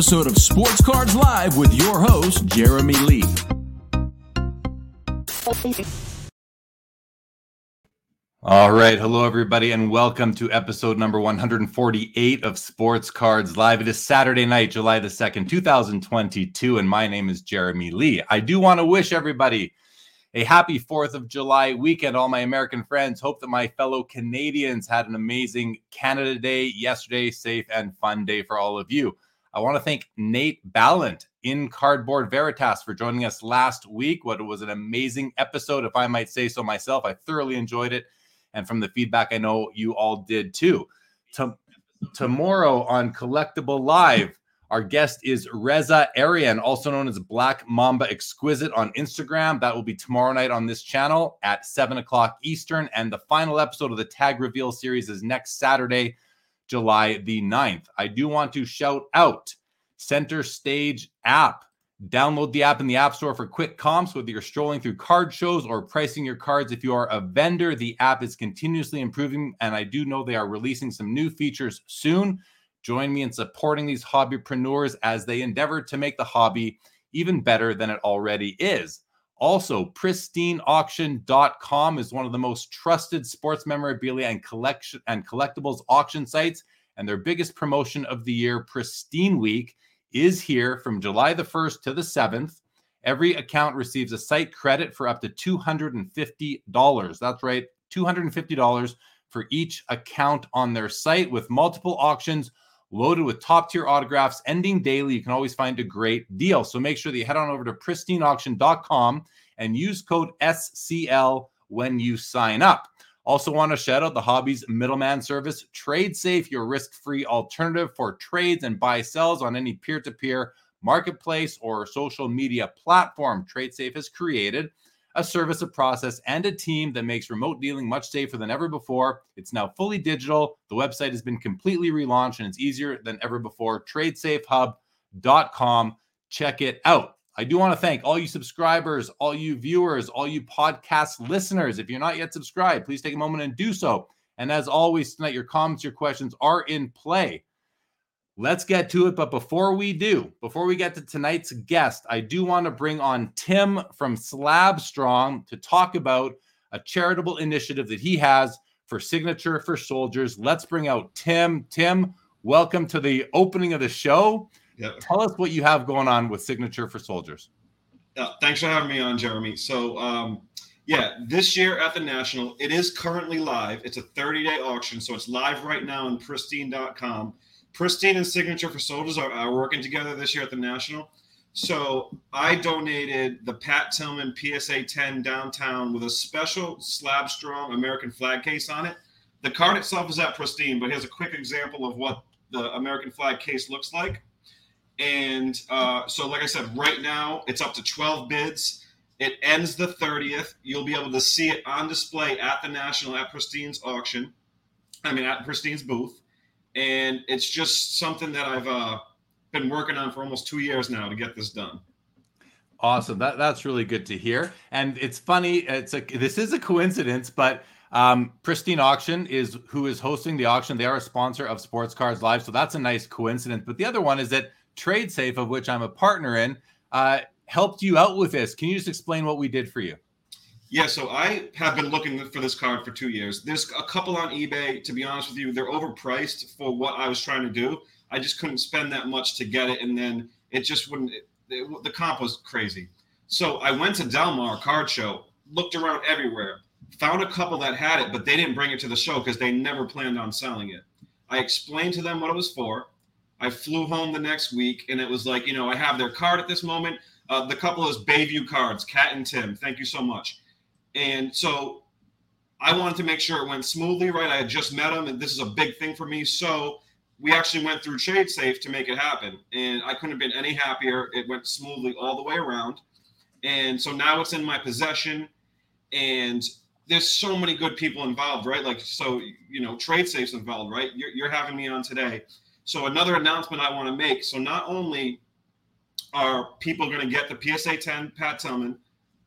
episode of Sports Cards Live with your host, Jeremy Lee. All right. Hello, everybody, and welcome to episode number 148 of Sports Cards Live. It is Saturday night, July the 2nd, 2022, and my name is Jeremy Lee. I do want to wish everybody a happy 4th of July weekend. All my American friends hope that my fellow Canadians had an amazing Canada Day yesterday, safe and fun day for all of you. I want to thank Nate Ballant in Cardboard Veritas for joining us last week. What was an amazing episode, if I might say so myself. I thoroughly enjoyed it and from the feedback I know you all did too. To- tomorrow on Collectible Live, our guest is Reza Arian, also known as Black Mamba Exquisite on Instagram. That will be tomorrow night on this channel at 7 o'clock Eastern. And the final episode of the Tag Reveal series is next Saturday, July the 9th. I do want to shout out Center Stage app. Download the app in the App Store for quick comps, whether you're strolling through card shows or pricing your cards. If you are a vendor, the app is continuously improving, and I do know they are releasing some new features soon. Join me in supporting these hobbypreneurs as they endeavor to make the hobby even better than it already is. Also, pristineauction.com is one of the most trusted sports memorabilia and collection and collectibles auction sites, and their biggest promotion of the year, Pristine Week is here from July the 1st to the 7th. Every account receives a site credit for up to $250. That's right, $250 for each account on their site with multiple auctions loaded with top tier autographs ending daily. You can always find a great deal. So make sure that you head on over to pristineauction.com and use code SCL when you sign up. Also, want to shout out the hobby's middleman service, TradeSafe, your risk free alternative for trades and buy sells on any peer to peer marketplace or social media platform. TradeSafe has created a service, a process, and a team that makes remote dealing much safer than ever before. It's now fully digital. The website has been completely relaunched and it's easier than ever before. TradeSafeHub.com. Check it out. I do want to thank all you subscribers, all you viewers, all you podcast listeners. If you're not yet subscribed, please take a moment and do so. And as always, tonight, your comments, your questions are in play. Let's get to it. But before we do, before we get to tonight's guest, I do want to bring on Tim from Slab Strong to talk about a charitable initiative that he has for Signature for Soldiers. Let's bring out Tim. Tim, welcome to the opening of the show. Yep. Tell us what you have going on with Signature for Soldiers. Uh, thanks for having me on, Jeremy. So, um, yeah, this year at the National, it is currently live. It's a 30 day auction. So it's live right now on pristine.com. Pristine and Signature for Soldiers are, are, working together this year at the National. So I donated the Pat Tillman PSA 10 downtown with a special slab strong American flag case on it. The card itself is at Pristine, but here's a quick example of what the American flag case looks like. And uh, so, like I said, right now it's up to 12 bids. It ends the 30th. You'll be able to see it on display at the National at Pristine's auction. I mean, at Pristine's booth. And it's just something that I've uh, been working on for almost two years now to get this done. Awesome. That that's really good to hear. And it's funny. It's a this is a coincidence, but um, Pristine Auction is who is hosting the auction. They are a sponsor of Sports Cards Live, so that's a nice coincidence. But the other one is that Trade Safe, of which I'm a partner in, uh, helped you out with this. Can you just explain what we did for you? Yeah, so I have been looking for this card for two years. There's a couple on eBay. To be honest with you, they're overpriced for what I was trying to do. I just couldn't spend that much to get it, and then it just wouldn't. It, it, the comp was crazy. So I went to Del Mar Card Show, looked around everywhere, found a couple that had it, but they didn't bring it to the show because they never planned on selling it. I explained to them what it was for. I flew home the next week, and it was like, you know, I have their card at this moment. Uh, the couple is Bayview cards, Cat and Tim. Thank you so much. And so I wanted to make sure it went smoothly, right? I had just met them, and this is a big thing for me. So we actually went through Trade Safe to make it happen, and I couldn't have been any happier. It went smoothly all the way around, and so now it's in my possession, and there's so many good people involved, right? Like, so you know, Trade Safe's involved, right? You're, you're having me on today So another announcement I want to make. So not only are people going to get the PSA 10 Pat Tillman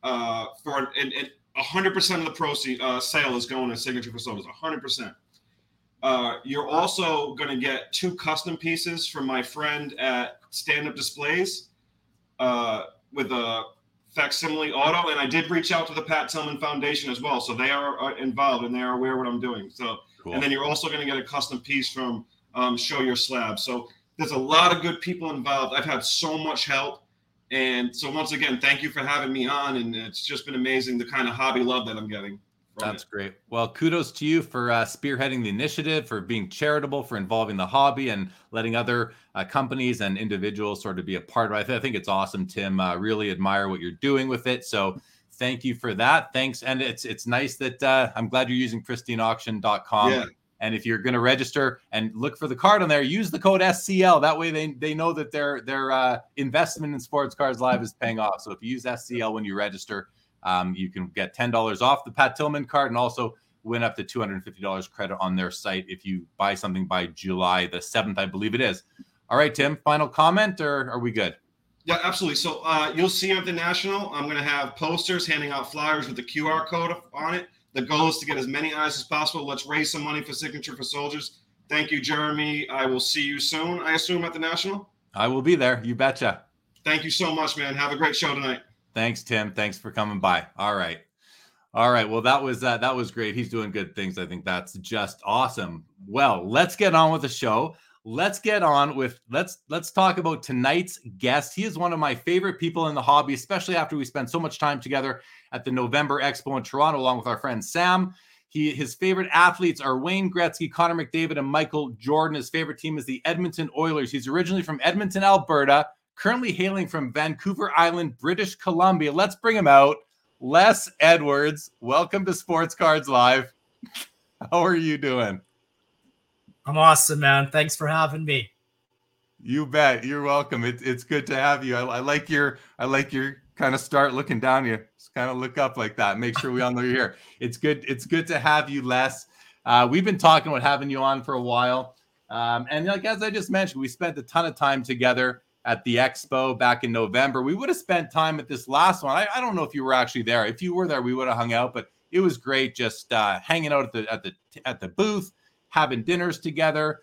uh, for and, and 100% of the proceed uh, sale is going to Signature for Soldiers. 100%. Uh, you're also going to get two custom pieces from my friend at Stand Up Displays uh, with a facsimile auto. And I did reach out to the Pat Tillman Foundation as well. So they are, are involved and they are aware what I'm doing. So, cool. and then you're also going to get a custom piece from um, Show Your Slab. So there's a lot of good people involved. I've had so much help. And so once again, thank you for having me on. And it's just been amazing the kind of hobby love that I'm getting. That's it. great. Well, kudos to you for uh, spearheading the initiative, for being charitable, for involving the hobby, and letting other uh, companies and individuals sort of be a part of it. I, th- I think it's awesome, Tim. Uh, really admire what you're doing with it. So thank you for that. Thanks, and it's it's nice that uh, I'm glad you're using pristineauction.com. Yeah. And if you're going to register and look for the card on there, use the code SCL. That way, they, they know that their their uh, investment in Sports Cards Live is paying off. So if you use SCL when you register, um, you can get ten dollars off the Pat Tillman card and also win up to two hundred and fifty dollars credit on their site if you buy something by July the seventh, I believe it is. All right, Tim. Final comment, or are we good? Yeah, absolutely. So uh, you'll see at the national. I'm going to have posters handing out flyers with the QR code on it. The goal is to get as many eyes as possible. Let's raise some money for Signature for Soldiers. Thank you, Jeremy. I will see you soon, I assume, at the National. I will be there. You betcha. Thank you so much, man. Have a great show tonight. Thanks, Tim. Thanks for coming by. All right. All right. Well, that was uh, that was great. He's doing good things. I think that's just awesome. Well, let's get on with the show let's get on with let's let's talk about tonight's guest. He is one of my favorite people in the hobby, especially after we spent so much time together at the November Expo in Toronto, along with our friend Sam. He his favorite athletes are Wayne Gretzky, Connor McDavid, and Michael Jordan. His favorite team is the Edmonton Oilers. He's originally from Edmonton, Alberta, currently hailing from Vancouver Island, British Columbia. Let's bring him out. Les Edwards, welcome to Sports Cards Live. How are you doing? I'm awesome, man. Thanks for having me. You bet. You're welcome. It, it's good to have you. I, I like your I like your kind of start looking down. You just kind of look up like that. Make sure we all know you're here. It's good. It's good to have you, Les. Uh, we've been talking about having you on for a while, um, and like as I just mentioned, we spent a ton of time together at the expo back in November. We would have spent time at this last one. I, I don't know if you were actually there. If you were there, we would have hung out. But it was great just uh, hanging out at the at the at the booth having dinners together.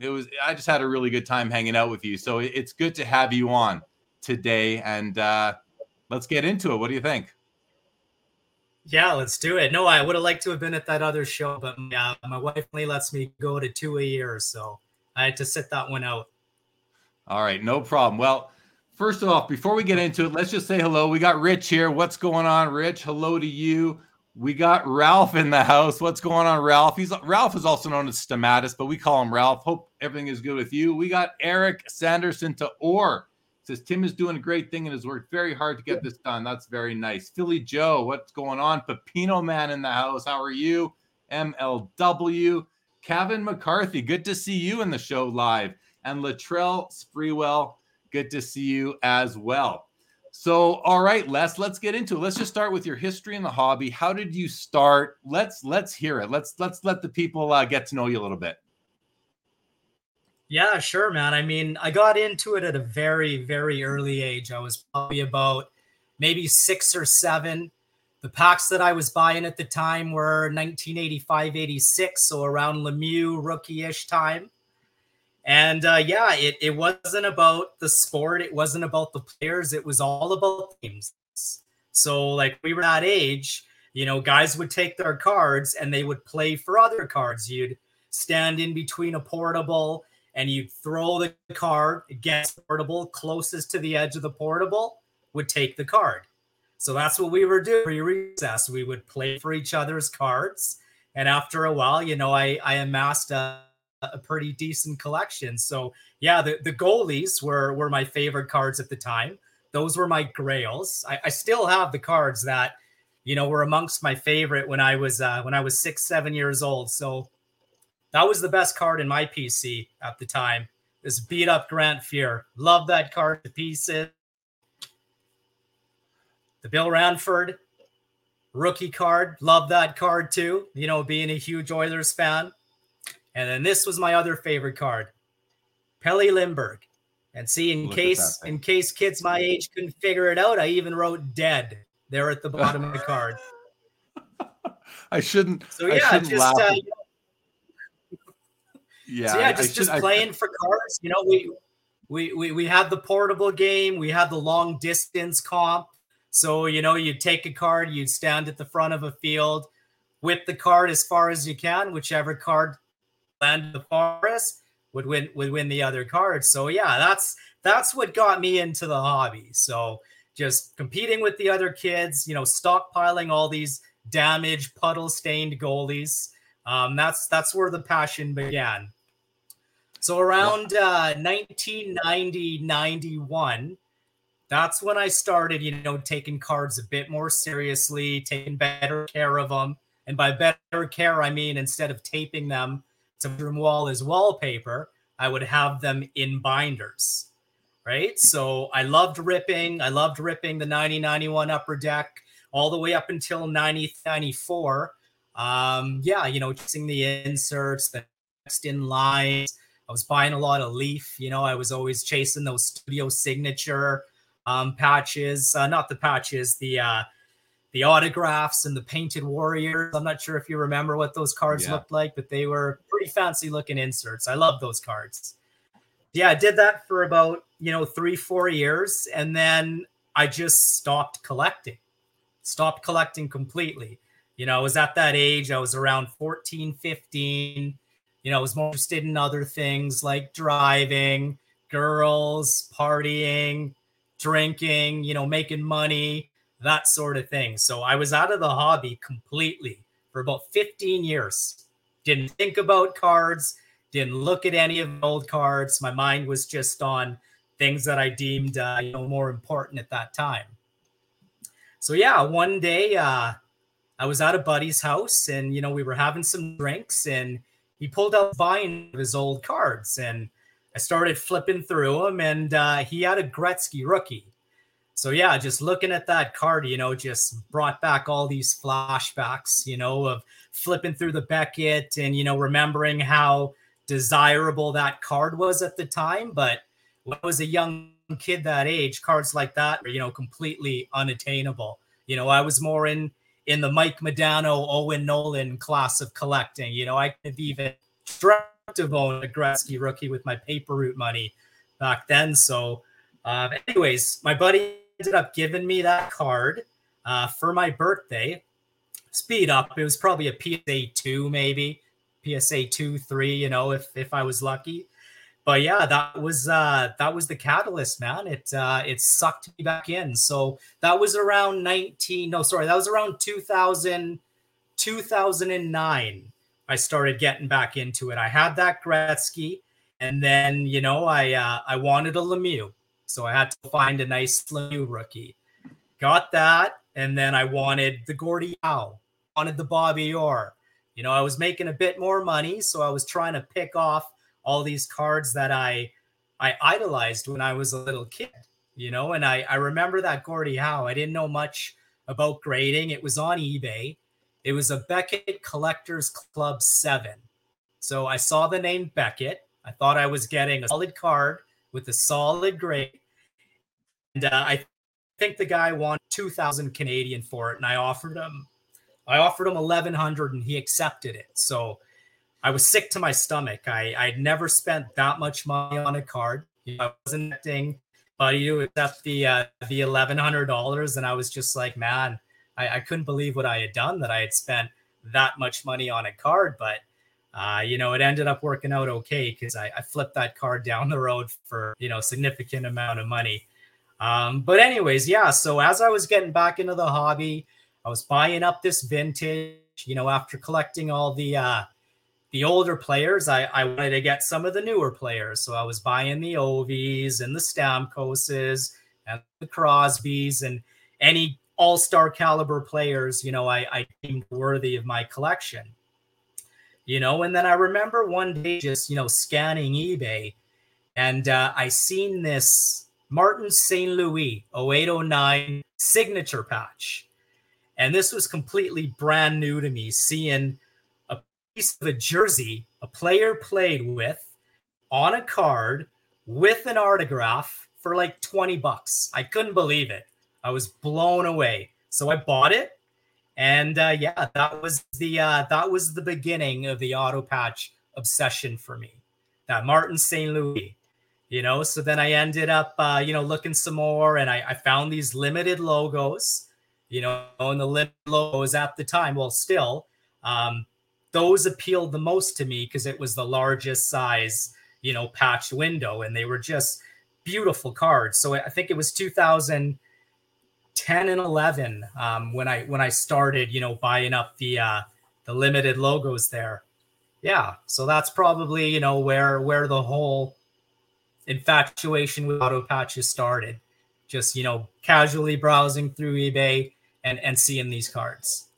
It was I just had a really good time hanging out with you. So it's good to have you on today, and uh, let's get into it. What do you think? Yeah, let's do it. No, I would have liked to have been at that other show, but yeah, uh, my wife only lets me go to two a year, so I had to sit that one out. All right, no problem. Well, first off, before we get into it, let's just say hello. We got Rich here. What's going on, Rich? Hello to you. We got Ralph in the house. What's going on, Ralph? He's Ralph is also known as Stamatis, but we call him Ralph. Hope everything is good with you. We got Eric Sanderson to Or. Says Tim is doing a great thing and has worked very hard to get this done. That's very nice. Philly Joe, what's going on? Pepino Man in the house. How are you? MLW. Kevin McCarthy, good to see you in the show live. And Latrell Sprewell, good to see you as well. So, all right, Les, let's get into it. Let's just start with your history in the hobby. How did you start? Let's let's hear it. Let's let's let the people uh, get to know you a little bit. Yeah, sure, man. I mean, I got into it at a very very early age. I was probably about maybe 6 or 7. The packs that I was buying at the time were 1985, 86, so around Lemieux rookie-ish time. And uh, yeah, it, it wasn't about the sport. It wasn't about the players. It was all about teams. So, like, we were that age, you know, guys would take their cards and they would play for other cards. You'd stand in between a portable and you'd throw the card against the portable closest to the edge of the portable would take the card. So that's what we were doing for recess. We would play for each other's cards. And after a while, you know, I, I amassed a a pretty decent collection. So yeah, the, the goalies were were my favorite cards at the time. Those were my grails. I, I still have the cards that you know were amongst my favorite when I was uh, when I was six seven years old. So that was the best card in my PC at the time. This beat up Grant Fuhr. Love that card to pieces. The Bill Ranford rookie card. Love that card too. You know, being a huge Oilers fan. And then this was my other favorite card Pelle Lindbergh. And see, in Look case in case kids my age couldn't figure it out, I even wrote dead there at the bottom of the card. I shouldn't. So I yeah, shouldn't just laugh. uh, yeah, so yeah, I- I just should- just I- playing for cards. You know, we we we we had the portable game, we had the long distance comp. So you know, you'd take a card, you'd stand at the front of a field, whip the card as far as you can. Whichever card landed the farthest would win would win the other card. So yeah, that's that's what got me into the hobby. So just competing with the other kids, you know, stockpiling all these damaged, puddle stained goalies. Um, that's that's where the passion began. So around uh, 1990, 91, that's when I started, you know, taking cards a bit more seriously, taking better care of them. And by better care, I mean instead of taping them to the room wall as wallpaper, I would have them in binders. Right. So I loved ripping. I loved ripping the 90 91 upper deck all the way up until 90 94. Um, yeah, you know, choosing the inserts, the next in lines. I was buying a lot of Leaf. You know, I was always chasing those studio signature um, patches, uh, not the patches, the uh, the autographs and the painted warriors. I'm not sure if you remember what those cards Yeah. looked like, but they were pretty fancy looking inserts. I love those cards. Yeah, I did that for about you know three, four years, and then I just stopped collecting. Stopped collecting completely. You know, I was at that age. I was around 14, 15 you know, was more interested in other things like driving, girls, partying, drinking, you know, making money, that sort of thing. So I was out of the hobby completely for about 15 years. Didn't think about cards, didn't look at any of the old cards. My mind was just on things that I deemed, uh, you know, more important at that time. So yeah, one day uh, I was at a buddy's house and, you know, we were having some drinks and he pulled out buying of his old cards and I started flipping through them and uh, he had a Gretzky rookie. So yeah, just looking at that card, you know, just brought back all these flashbacks, you know, of flipping through the Beckett and you know remembering how desirable that card was at the time. But when I was a young kid that age, cards like that were you know completely unattainable. You know, I was more in in the Mike Modano, Owen Nolan class of collecting. You know, I could have even dreamt of owning a Gretzky rookie with my paper route money back then. So, uh, anyways, my buddy ended up giving me that card uh, for my birthday. Speed up. It was probably a PSA two, maybe PSA two, three. You know, if if I was lucky. But yeah, that was uh, that was the catalyst, man. It uh, it sucked me back in. So that was around 19. No, sorry, that was around 2000, 2009. I started getting back into it. I had that Gretzky, and then you know I uh, I wanted a Lemieux, so I had to find a nice Lemieux rookie. Got that, and then I wanted the Gordie Howe, wanted the Bobby Orr. You know, I was making a bit more money, so I was trying to pick off all these cards that I I idolized when I was a little kid. You know, and I I remember that Gordie Howe. I didn't know much about grading. It was on eBay. It was a Beckett Collectors Club 7. So I saw the name Beckett. I thought I was getting a solid card with a solid grade. And uh, I think the guy wanted 2000 Canadian for it and I offered him I offered him 1100 and he accepted it. So I was sick to my stomach. I I'd never spent that much money on a card. You know, I wasn't expecting buddy to accept the uh, the eleven hundred dollars, and I was just like, man, I, I couldn't believe what I had done that I had spent that much money on a card. But uh, you know, it ended up working out okay because I, I flipped that card down the road for you know significant amount of money. Um, but anyways, yeah. So as I was getting back into the hobby, I was buying up this vintage. You know, after collecting all the uh, the older players, I, I wanted to get some of the newer players. So I was buying the Ovies and the Stamkoses and the Crosbys and any all-star caliber players, you know, I, I deemed worthy of my collection. You know, and then I remember one day just, you know, scanning eBay and uh, I seen this Martin St. Louis 0809 signature patch. And this was completely brand new to me, seeing piece of a jersey a player played with on a card with an autograph for like 20 bucks. I couldn't believe it. I was blown away. So I bought it. And uh, yeah, that was the uh, that was the beginning of the auto patch obsession for me. That Martin St. Louis, you know. So then I ended up, uh, you know, looking some more, and I, I found these limited logos, you know, and the limited logos at the time, well, still, um, those appealed the most to me because it was the largest size, you know, patch window, and they were just beautiful cards. So I think it was 2010 and 11 um, when I when I started, you know, buying up the uh, the limited logos there. Yeah, so that's probably you know where where the whole infatuation with auto patches started. Just you know, casually browsing through eBay and and seeing these cards.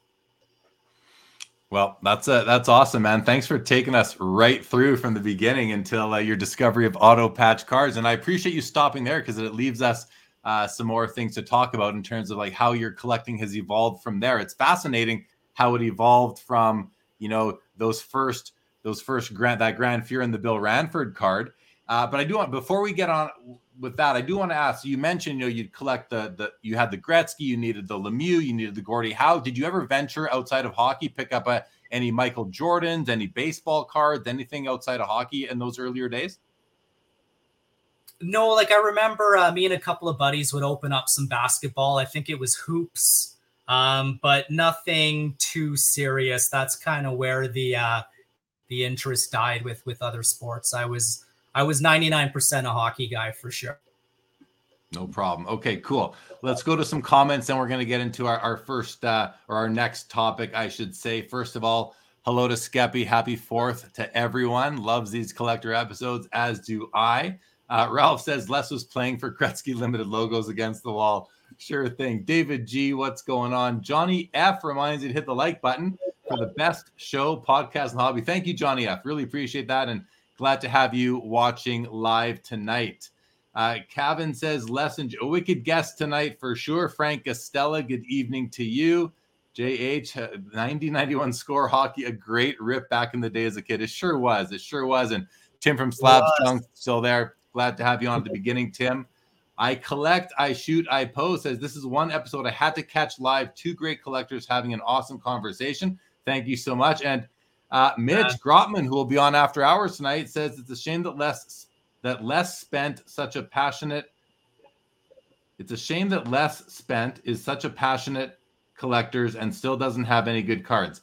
Well, that's a, uh, that's awesome, man. Thanks for taking us right through from the beginning until uh, your discovery of auto patch cards, and I appreciate you stopping there because it leaves us uh, some more things to talk about in terms of like how your collecting has evolved from there. It's fascinating how it evolved from you know those first those first grant that Grant Fuhr and the Bill Ranford card. Uh, but I do want before we get on with that, I do want to ask. You mentioned you know you'd collect the the you had the Gretzky, you needed the Lemieux, you needed the Gordie Howe. Did you ever venture outside of hockey, pick up a any Michael Jordans, any baseball cards, anything outside of hockey in those earlier days? No, like I remember uh, me and a couple of buddies would open up some basketball. I think it was hoops, um, but nothing too serious. That's kind of where the uh, the interest died with with other sports. I was I was 99% a hockey guy for sure. No problem. Okay, cool. Let's go to some comments and we're going to get into our, our first uh, or our next topic, I should say. First of all, hello to Skeppy. Happy 4th to everyone. Loves these collector episodes, as do I. Uh, Ralph says Les was playing for Gretzky Limited logos against the wall. Sure thing. David G, what's going on? Johnny F reminds you to hit the like button for the best show, podcast, and hobby. Thank you, Johnny F. Really appreciate that and glad to have you watching live tonight. Uh, Kevin says, lesson, a wicked guest tonight for sure. Frank Estella, good evening to you. JH, uh, 90 91 score hockey, a great rip back in the day as a kid. It sure was. It sure was. And Tim from Slab Strong still there. Glad to have you on at the beginning, Tim. I collect, I shoot, I pose says this is one episode I had to catch live. Two great collectors having an awesome conversation. Thank you so much. And uh, Mitch Grotman, who will be on after hours tonight, says it's a shame that Les that Les spent such a passionate it's a shame that Les spent is such a passionate collectors and still doesn't have any good cards.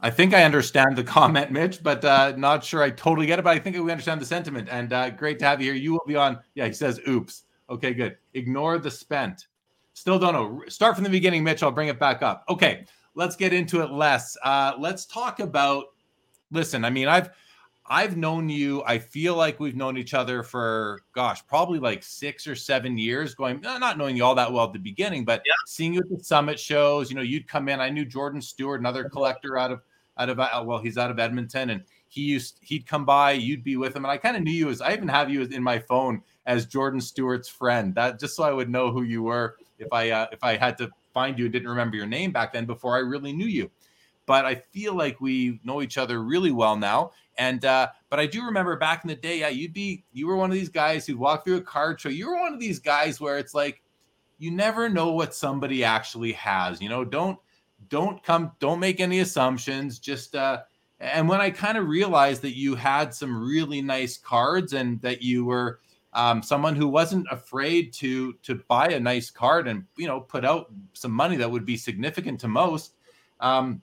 I think I understand the comment, Mitch, but uh, not sure I totally get it. But I think we understand the sentiment. And uh, great to have you here. You will be on. Yeah, he says, "Oops." Okay, good. Ignore the spent. Still don't know. Start from the beginning, Mitch. I'll bring it back up. Okay, let's get into it. Les. Uh, let's talk about. Listen, I mean, I've I've known you. I feel like we've known each other for gosh, probably like six or seven years. Going, not knowing you all that well at the beginning, but yeah. seeing you at the summit shows. You know, you'd come in. I knew Jordan Stewart, another collector out of out of uh, well, he's out of Edmonton, and he used he'd come by. You'd be with him, and I kind of knew you as I even have you in my phone as Jordan Stewart's friend. That just so I would know who you were if I uh, if I had to find you and didn't remember your name back then before I really knew you. But I feel like we know each other really well now and uh, but I do remember back in the day, yeah, you'd be you were one of these guys who'd walk through a card show. You were one of these guys where it's like you never know what somebody actually has. You know, don't don't come, don't make any assumptions. Just uh, and when I kind of realized that you had some really nice cards and that you were um, someone who wasn't afraid to to buy a nice card and you know put out some money that would be significant to most. Um,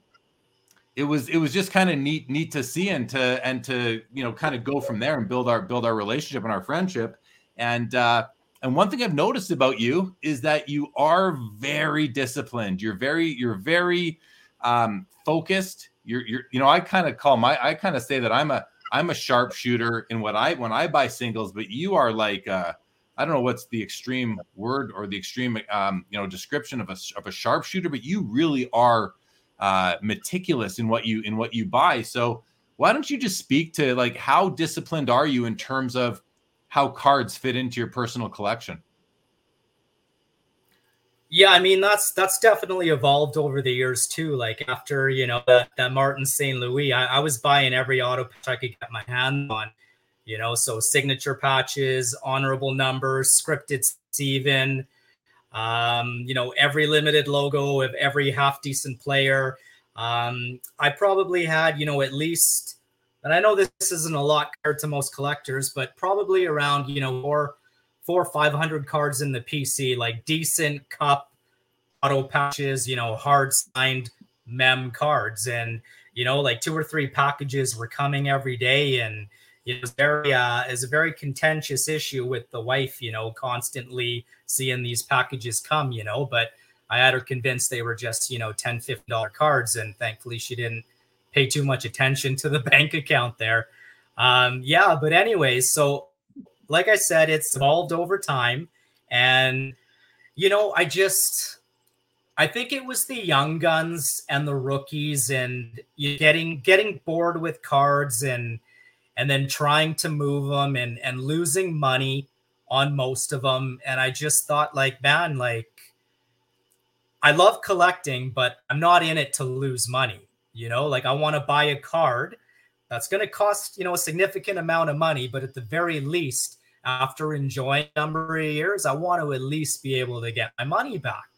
it was it was just kind of neat neat to see and to and to you know kind of go from there and build our build our relationship and our friendship. And uh and one thing i've noticed about you is that you are very disciplined. You're very you're very um focused. You're you're you know i kind of call my i kind of say that i'm a i'm a sharpshooter in what i when i buy singles but you are like uh I don't know what's the extreme word or the extreme, um, you know, description of a of a sharpshooter, but you really are uh, meticulous in what you in what you buy. So why don't you just speak to like how disciplined are you in terms of how cards fit into your personal collection? Yeah, I mean that's that's definitely evolved over the years too. Like after you know that, that Martin St. Louis, I, I, was buying every auto patch I could get my hand on, you know, so signature patches, honorable numbers, scripted even, um, you know, every limited logo of every half decent player. Um, I probably had, you know, at least, and I know this isn't a lot compared to most collectors, but probably around, you know, four, four, 500 cards in the PC, like decent cup auto patches, you know, hard signed mem cards. And, you know, like two or three packages were coming every day. And, it was very uh is a very contentious issue with the wife you know constantly seeing these packages come you know but i had her convinced they were just you know 10 15 dollar cards and thankfully she didn't pay too much attention to the bank account there um yeah but anyways so like i said it's evolved over time. And you know i just I think it was the young guns and the rookies and you getting getting bored with cards and and then trying to move them and and losing money on most of them and i just thought like man like i love collecting but i'm not in it to lose money you know? Like i want to buy a card that's going to cost you know a significant amount of money but at the very least after enjoying a number of years i want to at least be able to get my money back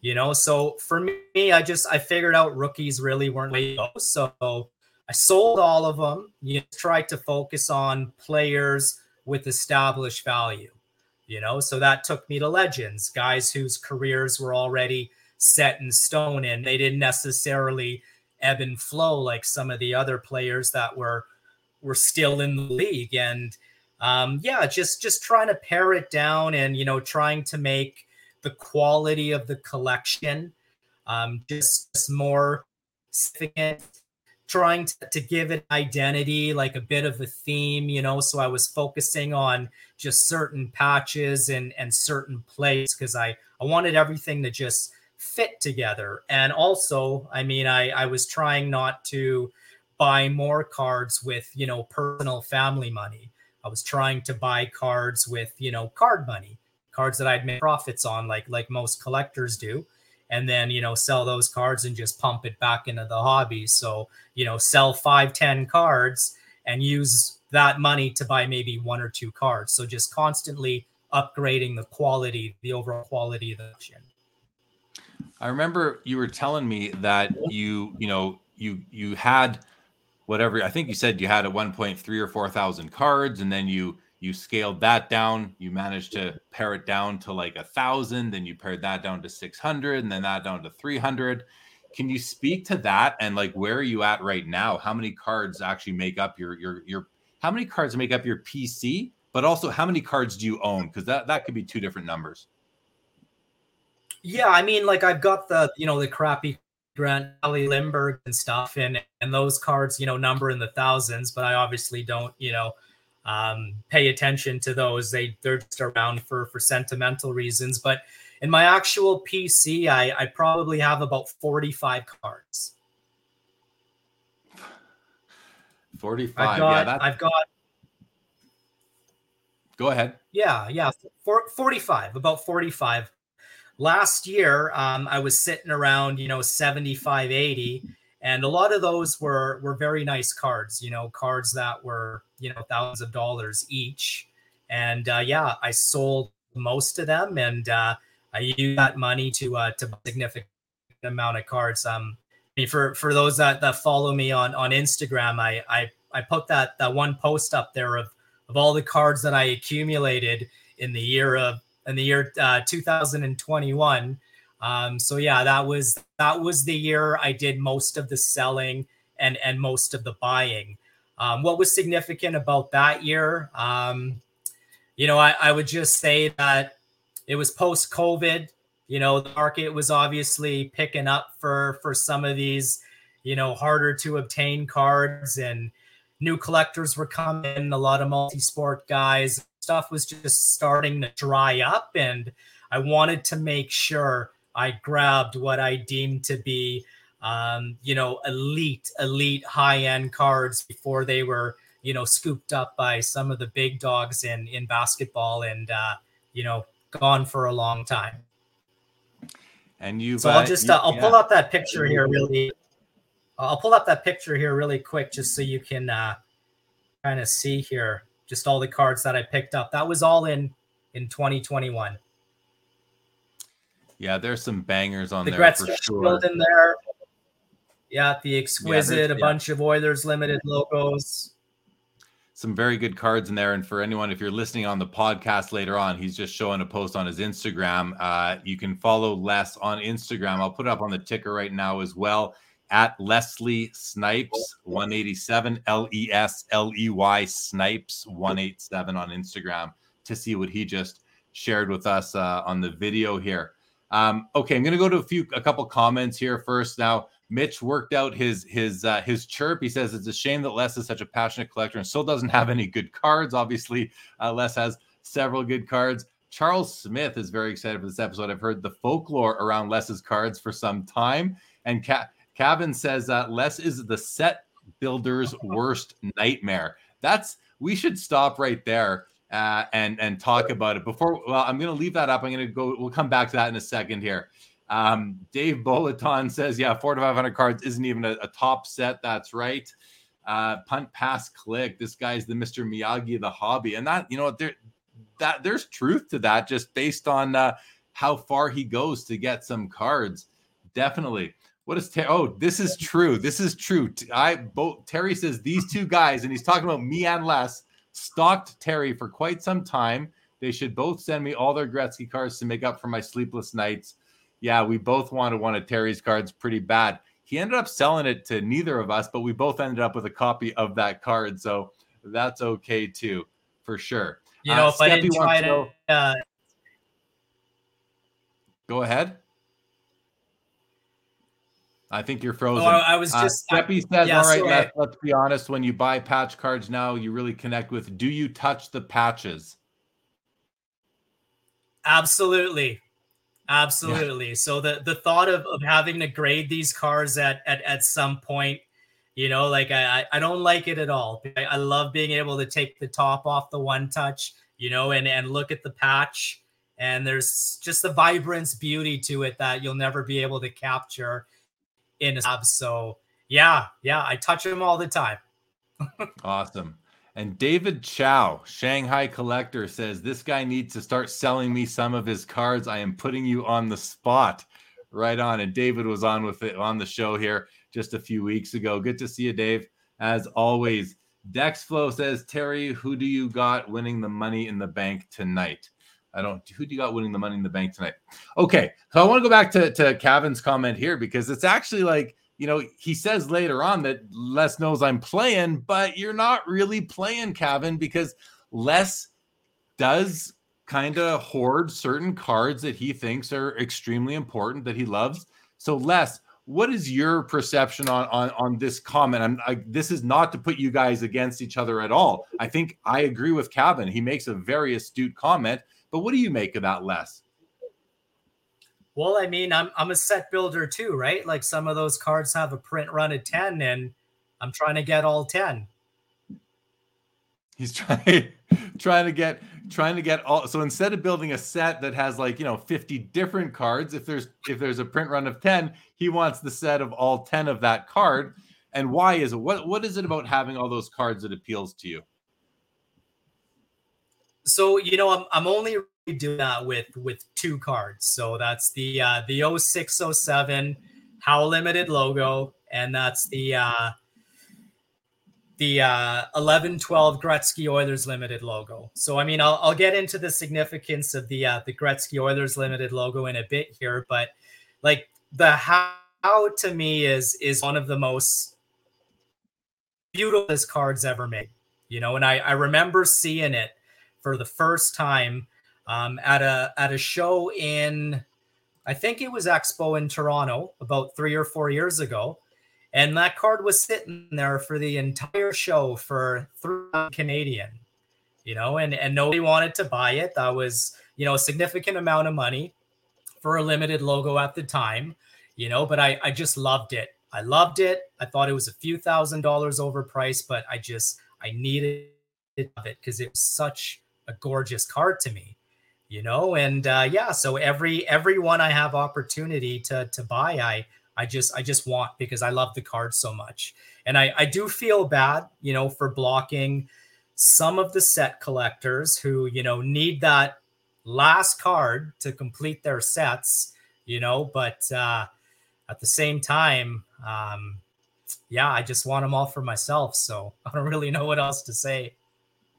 you know so for me i just i figured out rookies really weren't way to go so I sold all of them. You know, tried to focus on players with established value, you know. So that took me to legends, guys whose careers were already set in stone and they didn't necessarily ebb and flow like some of the other players that were were still in the league. And um, yeah, just just trying to pare it down and you know trying to make the quality of the collection um, just, just more significant trying to, to give it identity, like a bit of a theme, you know. So I was focusing on just certain patches and and certain plays because I I wanted everything to just fit together. And also, I mean, I I was trying not to buy more cards with you know personal family money. I was trying to buy cards with you know card money, cards that I'd make profits on, like like most collectors do and then you know sell those cards and just pump it back into the hobby. So you know sell five ten cards and use that money to buy maybe one or two cards. So just constantly upgrading the quality the overall quality of the auction i remember you were telling me that you you know you you had whatever i think you said you had a 1.3 or 4000 cards and then you you scaled that down. You managed to pare it down to like a thousand then you pared that down to 600 and then that down to 300 can you speak to that and like where are you at right now? How many cards actually make up your your your how many cards make up your pc but also how many cards do you own? Because that that could be two different numbers. Yeah i mean like i've got the you know the crappy grant ali and stuff and and those cards you know number in the thousands but i obviously don't you know um, pay attention to those. They they're just around for for sentimental reasons. But in my actual PC, I I probably have about forty five cards. Forty five. Yeah, that's... I've got. Go ahead. Yeah, yeah, for, forty five. About forty five. Last year, um, I was sitting around, you know, 75, 80 and a lot of those were were very nice cards you know cards that were you know thousands of dollars each. And uh, yeah i sold most of them and uh, i used that money to uh, to significant amount of cards. Um I mean, for for those that that follow me on on instagram i i i put that that one post up there of of all the cards that i accumulated in the year of in the year uh, 2021 um, so yeah, that was that was the year I did most of the selling and and most of the buying. Um, what was significant about that year? Um, you know, I, I would just say that it was post COVID. You know, the market was obviously picking up for for some of these, you know, harder to obtain cards and new collectors were coming. A lot of multi-sport guys. Stuff was just starting to dry up, and I wanted to make sure I grabbed what I deemed to be, um, you know, elite, elite high end cards before they were, you know, scooped up by some of the big dogs in in basketball and uh, you know gone for a long time. And you, so I'll just uh, I'll yeah. pull up that picture here really. I'll pull up that picture here really quick just so you can uh, kind of see here. Just all the cards that I picked up. That was all in in 2021. Yeah, there's some bangers on the there for sure. in there. Yeah, the exquisite, yeah, a yeah. bunch of Oilers limited logos. Some very good cards in there. And for anyone, if you're listening on the podcast later on, he's just showing a post on his Instagram. Uh, you can follow Les on Instagram. I'll put it up on the ticker right now as well at Lesley Snipes 187 L E S L E Y Snipes 187 on Instagram to see what he just shared with us uh, on the video here. Um, okay, I'm going to go to a few, a couple comments here first. Now, Mitch worked out his his uh, his chirp. He says it's a shame that Les is such a passionate collector and still doesn't have any good cards. Obviously, uh, Les has several good cards. Charles Smith is very excited for this episode. I've heard the folklore around Les's cards for some time, and Ca- Kevin says uh, Les is the set builder's worst nightmare. That's we should stop right there uh, and and talk about it before. Well, I'm going to leave that up. I'm going to go. We'll come back to that in a second here. Um, Dave Bolaton says, yeah, four to 500 cards isn't even a, a top set. That's right. Uh, punt, pass, click. This guy's the Mr. Miyagi of the hobby, and that you know there that there's truth to that just based on uh, how far he goes to get some cards. Definitely. What is Ter- oh, this is true. This is true. I both Terry says these two guys, and he's talking about me and Les stalked Terry for quite some time. They should both send me all their Gretzky cards to make up for my sleepless nights. Yeah, we both wanted one of Terry's cards pretty bad. He ended up selling it to neither of us, but we both ended up with a copy of that card. So that's okay too, for sure. You know, uh, if Steppy I didn't try to, uh... go ahead. I think you're frozen. Oh, I was uh, just. Uh, Steppy says, yeah, "All right, let's, let's be honest. When you buy patch cards now, you really connect with. Do you touch the patches?" Absolutely, absolutely. Yeah. So the the thought of, of having to grade these cards at at at some point, you know, like I I don't like it at all. I, I love being able to take the top off the one touch, you know, and and look at the patch. And there's just the vibrance beauty to it that you'll never be able to capture in a sub. So yeah, yeah, I touch them all the time. awesome. And David Chow, Shanghai Collector, says this guy needs to start selling me some of his cards. I am putting you on the spot. Right on. And David was on with it on the show here just a few weeks ago. Good to see you, Dave. As always, Dexflow says, Terry, who do you got winning the money in the bank tonight? I don't. Who do you got winning the money in the bank tonight? Okay, so I want to go back to to Kevin's comment here because it's actually like you know he says later on that Les knows I'm playing, but you're not really playing, Kevin, because Les does kind of hoard certain cards that he thinks are extremely important that he loves. So Les, what is your perception on on on this comment? I'm I, this is not to put you guys against each other at all. I think I agree with Kevin. He makes a very astute comment but what do you make of that, Les? Well, I mean, I'm I'm a set builder too, right? Like some of those cards have a print run of 10 and I'm trying to get all 10. He's trying trying to get trying to get all so instead of building a set that has like, you know, 50 different cards, if there's if there's a print run of 10, he wants the set of all 10 of that card. And why is it? What what is it about having all those cards that appeals to you? So you know i'm, I'm only doing that with with two cards. So that's the uh the 0607 Howe limited logo and that's the uh the uh 11 12 gretzky oilers limited logo. So i mean i'll, I'll get into the significance of the uh the gretzky oilers limited logo in a bit here but like the Howe to me is is one of the most beautiful cards ever made you know and i i remember seeing it for the first time um, at a at a show in I think it was Expo in Toronto about three or four years ago, and that card was sitting there for the entire show for three Canadian, you know, and and nobody wanted to buy it. That was you know a significant amount of money for a limited logo at the time, you know, but I I just loved it. I loved it. I thought it was a few thousand dollars overpriced, but I just I needed it because it was such a gorgeous card to me you know and uh, yeah so every every one i have opportunity to to buy i i just i just want because i love the card so much and i i do feel bad you know for blocking some of the set collectors who, you know, need that last card to complete their sets, you know, but uh, at the same time, um, yeah, I just want them all for myself. So I don't really know what else to say.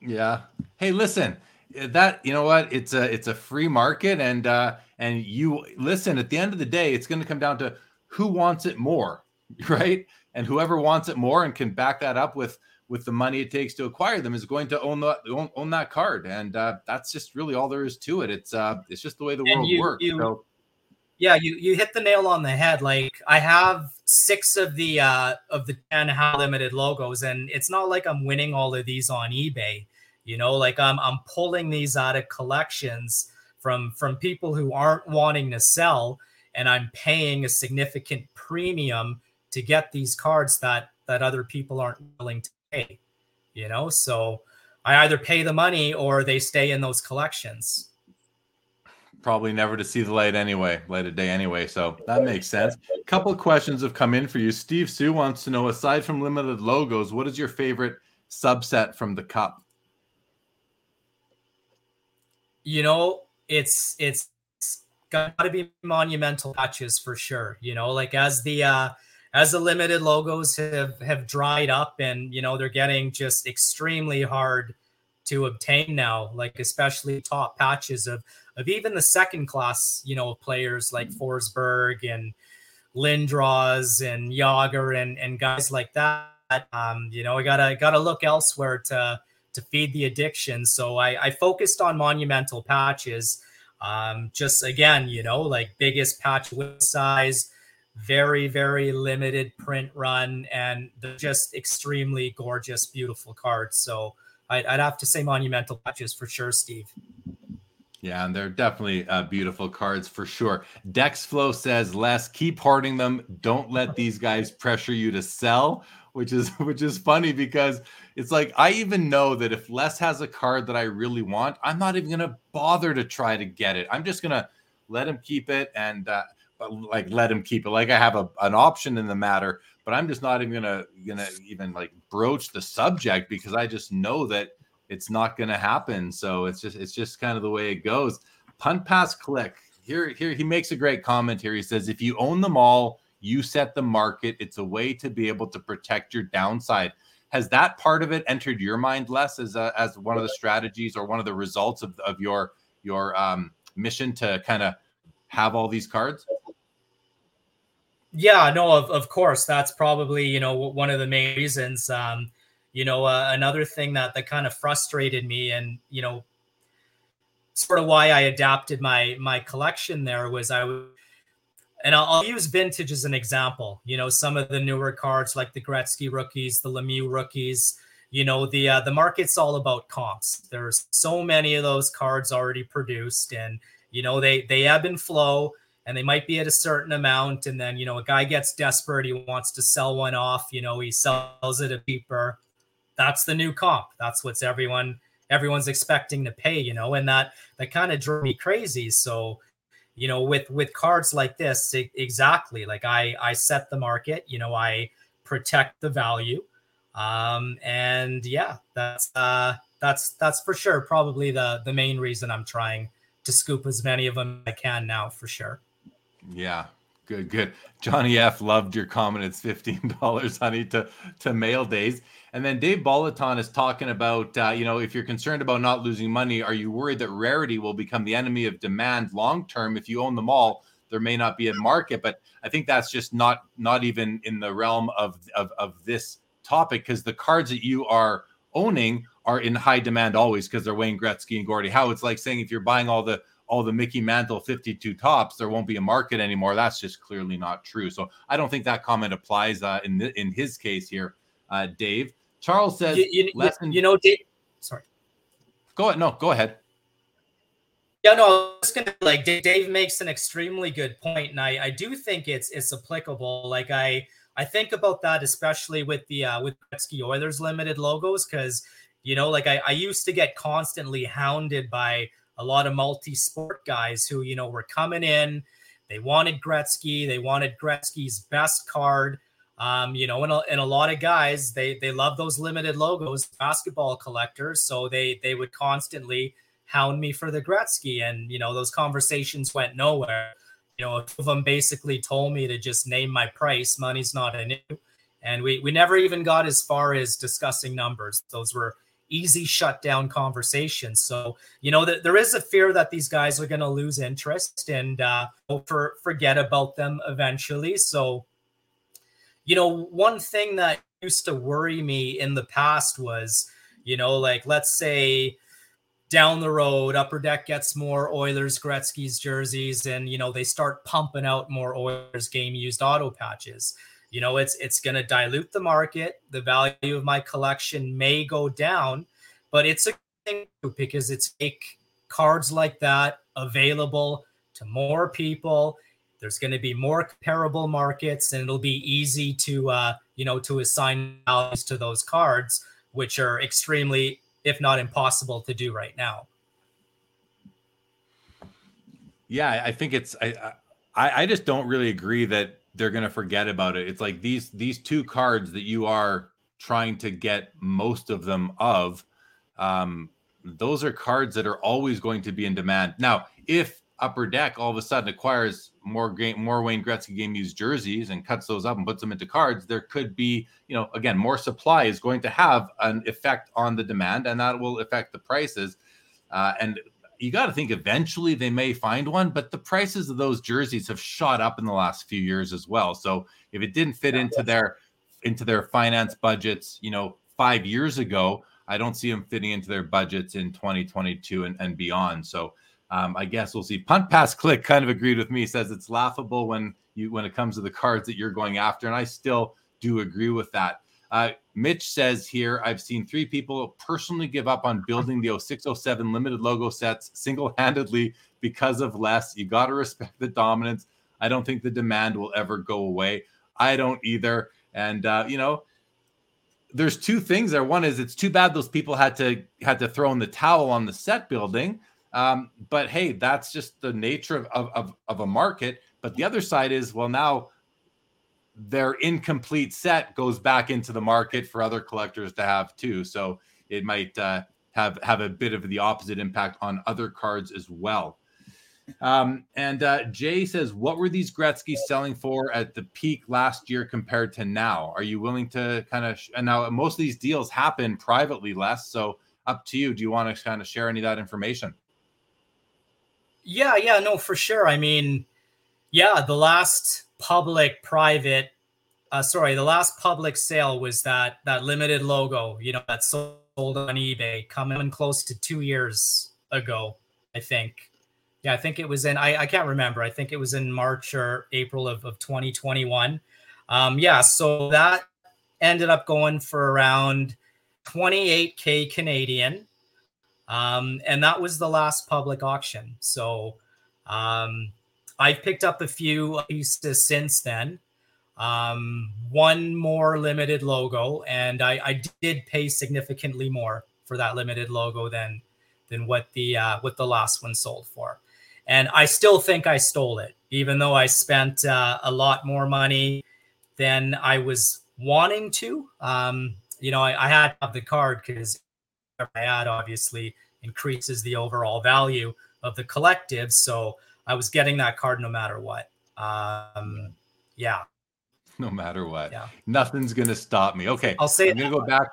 Yeah. Hey, listen, that you know what? It's a it's a free market, and uh, and you listen. At the end of the day, it's going to come down to who wants it more, right? And whoever wants it more and can back that up with with the money it takes to acquire them is going to own the own, own that card, and uh, that's just really all there is to it. It's uh, it's just the way the and world you, works. You, so yeah, you you hit the nail on the head. Like I have six of the uh of the 10 Howe limited logos, and it's not like I'm winning all of these on eBay. You know, like I'm I'm pulling these out of collections from from people who aren't wanting to sell, and I'm paying a significant premium to get these cards that that other people aren't willing to pay. You know, so I either pay the money or they stay in those collections probably never to see the light anyway, light of day anyway. So that makes sense. A couple of questions have come in for you. Steve Sue wants to know, aside from limited logos, what is your favorite subset from the cup? You know, it's it's got to be monumental patches for sure. You know, like as the uh as the limited logos have have dried up and you know they're getting just extremely hard to obtain now, like especially top patches of of even the second class, you know, players like mm-hmm. Forsberg and Lindros and Jagr and and guys like that. Um, you know, I gotta gotta look elsewhere to to feed the addiction. So I, I focused on monumental patches. Um, just again, you know, like biggest patch with size, very very limited print run, and just extremely gorgeous, beautiful cards. So I'd, I'd have to say monumental patches for sure, Steve. Yeah, and they're definitely uh, beautiful cards for sure. Dexflow says, "Les, keep hoarding them. Don't let these guys pressure you to sell." Which is which is funny because it's like I even know that if Les has a card that I really want, I'm not even gonna bother to try to get it. I'm just gonna let him keep it and uh, like let him keep it. Like I have a, an option in the matter, but I'm just not even gonna gonna even like broach the subject because I just know that it's not to happen. So it's just it's just kind of the way it goes. Punt pass click. Here here he makes a great comment here. He says if you own them all, you set the market. It's a way to be able to protect your downside. Has that part of it entered your mind Les as a, as one of the strategies or one of the results of, of your your um, mission to kind of have all these cards? Yeah, no, of, of course. That's probably, you know, one of the main reasons. Um, you know, uh, another thing that that kind of frustrated me, and you know, sort of why I adapted my my collection there was I would, and I'll, I'll, use vintage as an example. You know, some of the newer cards like the Gretzky rookies, the Lemieux rookies. You know, the uh, the market's all about comps. There's so many of those cards already produced, and you know they they ebb and flow and they might be at a certain amount and then you know a guy gets desperate he wants to sell one off you know he sells it a cheaper that's the new comp. That's what's everyone everyone's expecting to pay, you know, and that that kind of drove me crazy. So, you know, with with cards like this, it, exactly like I I set the market, you know, I protect the value, um, and yeah, that's uh, that's that's for sure probably the the main reason I'm trying to scoop as many of them I can now for sure. Yeah, good, good. Johnny F loved your comment. It's fifteen dollars, honey, to to mail days. And then Dave Bolaton is talking about, uh, you know, if you're concerned about not losing money, are you worried that rarity will become the enemy of demand long term? If you own them all, there may not be a market. But I think that's just not not even in the realm of of, of this topic because the cards that you are owning are in high demand always because they're Wayne Gretzky and Gordie Howe. It's like saying if you're buying all the all the Mickey Mantle 52 Topps, there won't be a market anymore. That's just clearly not true. So I don't think that comment applies uh, in the, in his case here, uh, Dave. Charles says, you, you, lesson- you know, Dave, sorry. Go ahead. No, go ahead. Yeah, no, I was gonna like Dave makes an extremely good point, and I I do think it's it's applicable. Like I I think about that especially with the uh, with Gretzky Oilers limited logos because you know like I I used to get constantly hounded by a lot of multi-sport guys who you know were coming in, they wanted Gretzky, they wanted Gretzky's best card, Um, you know, and a, and a lot of guys they they love those limited logos, basketball collectors, so they they would constantly hound me for the Gretzky, and you know those conversations went nowhere. You know, two of them basically told me to just name my price. Money's not an issue, and we we never even got as far as discussing numbers. Those were easy shutdown conversations. So you know that there is a fear that these guys are going to lose interest and uh, for forget about them eventually. So you know, one thing that used to worry me in the past was, you know, like let's say down the road, Upper Deck gets more Oilers Gretzky's jerseys, and you know they start pumping out more Oilers game used auto patches. You know, it's it's going to dilute the market. The value of my collection may go down, but it's a thing because it's make cards like that available to more people there's going to be more comparable markets, and it'll be easy to uh, you know to assign values to those cards, which are extremely, if not impossible, to do right now. Yeah, I think it's I I, I just don't really agree that they're going to forget about it. It's like these these two cards that you are trying to get most of them of um those are cards that are always going to be in demand. Now, if Upper Deck all of a sudden acquires more game, more Wayne Gretzky game used jerseys and cuts those up and puts them into cards, there could be, you know, again, more supply is going to have an effect on the demand, and that will affect the prices. Uh, and you got to think eventually they may find one, but the prices of those jerseys have shot up in the last few years as well. So if it didn't fit yeah, into their into their finance budgets, you know, five years ago, I don't see them fitting into their budgets in 2022 and, and beyond. So um, I guess we'll see. Punt pass click kind of agreed with me. Says it's laughable when you when it comes to the cards that you're going after, and I still do agree with that. Uh, Mitch says here, I've seen three people personally give up on building the 0607 limited logo sets single handedly because of Les. You got to respect the dominance. I don't think the demand will ever go away. I don't either. And, uh, you know, there's two things there. One is it's too bad those people had to had to throw in the towel on the set building. Um, but hey, that's just the nature of, of, of, of a market. But the other side is, well, now their incomplete set goes back into the market for other collectors to have too. So it might uh, have have a bit of the opposite impact on other cards as well. Um, and uh, Jay says, what were these Gretzky selling for at the peak last year compared to now? Are you willing to kind of? Sh- and now most of these deals happen privately, Les. So up to you. Do you want to kind of share any of that information? Yeah, yeah, no, for sure. I mean, yeah, the last public private uh sorry, the last public sale was that that limited logo, you know, that sold on eBay coming close to 2 years ago, I think. Yeah, I think it was in I, I can't remember. I think it was in March or April of, of 2021. Um yeah, so that ended up going for around 28k Canadian um, and that was the last public auction. So um, I've picked up a few pieces since then. Um, one more limited logo, and I, I, did pay significantly more for that limited logo than than what the uh, what the last one sold for. And I still think I stole it, even though I spent uh, a lot more money than I was wanting to. Um, you know, I, I had to have the card because I had obviously increases the overall value of the collective. So I was getting that card no matter what. Um, yeah. No matter what. Yeah. Nothing's gonna stop me. Okay. I'll say I'm gonna go back.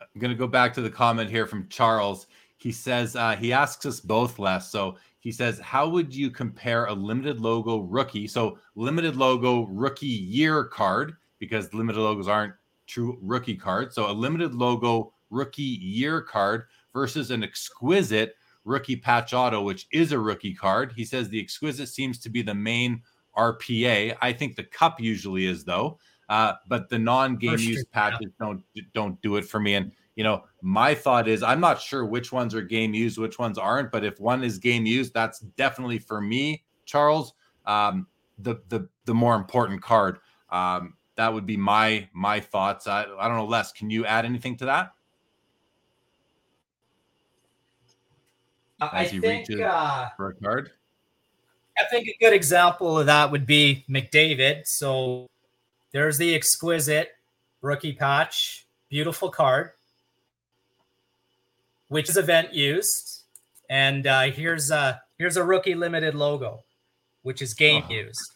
I'm gonna go back to the comment here from Charles. He says uh, he asks us both Les. So he says, How would you compare a limited logo rookie? So limited logo rookie year card, because limited logos aren't true rookie cards. So a limited logo rookie year card versus an exquisite rookie patch auto, which is a rookie card. He says the exquisite seems to be the main RPA. I think the cup usually is though, uh, but the non-game use patches yeah. don't don't do it for me. And you know, my thought is I'm not sure which ones are game used, which ones aren't. But if one is game used, that's definitely for me, Charles. Um, the the the more important card. Um, that would be my my thoughts. I, I don't know, Les. Can you add anything to that? I he think, uh, for a card? I think a good example of that would be McDavid. So, there's the exquisite rookie patch, beautiful card, which is event used, and uh, here's a here's a rookie limited logo, which is game Oh. used.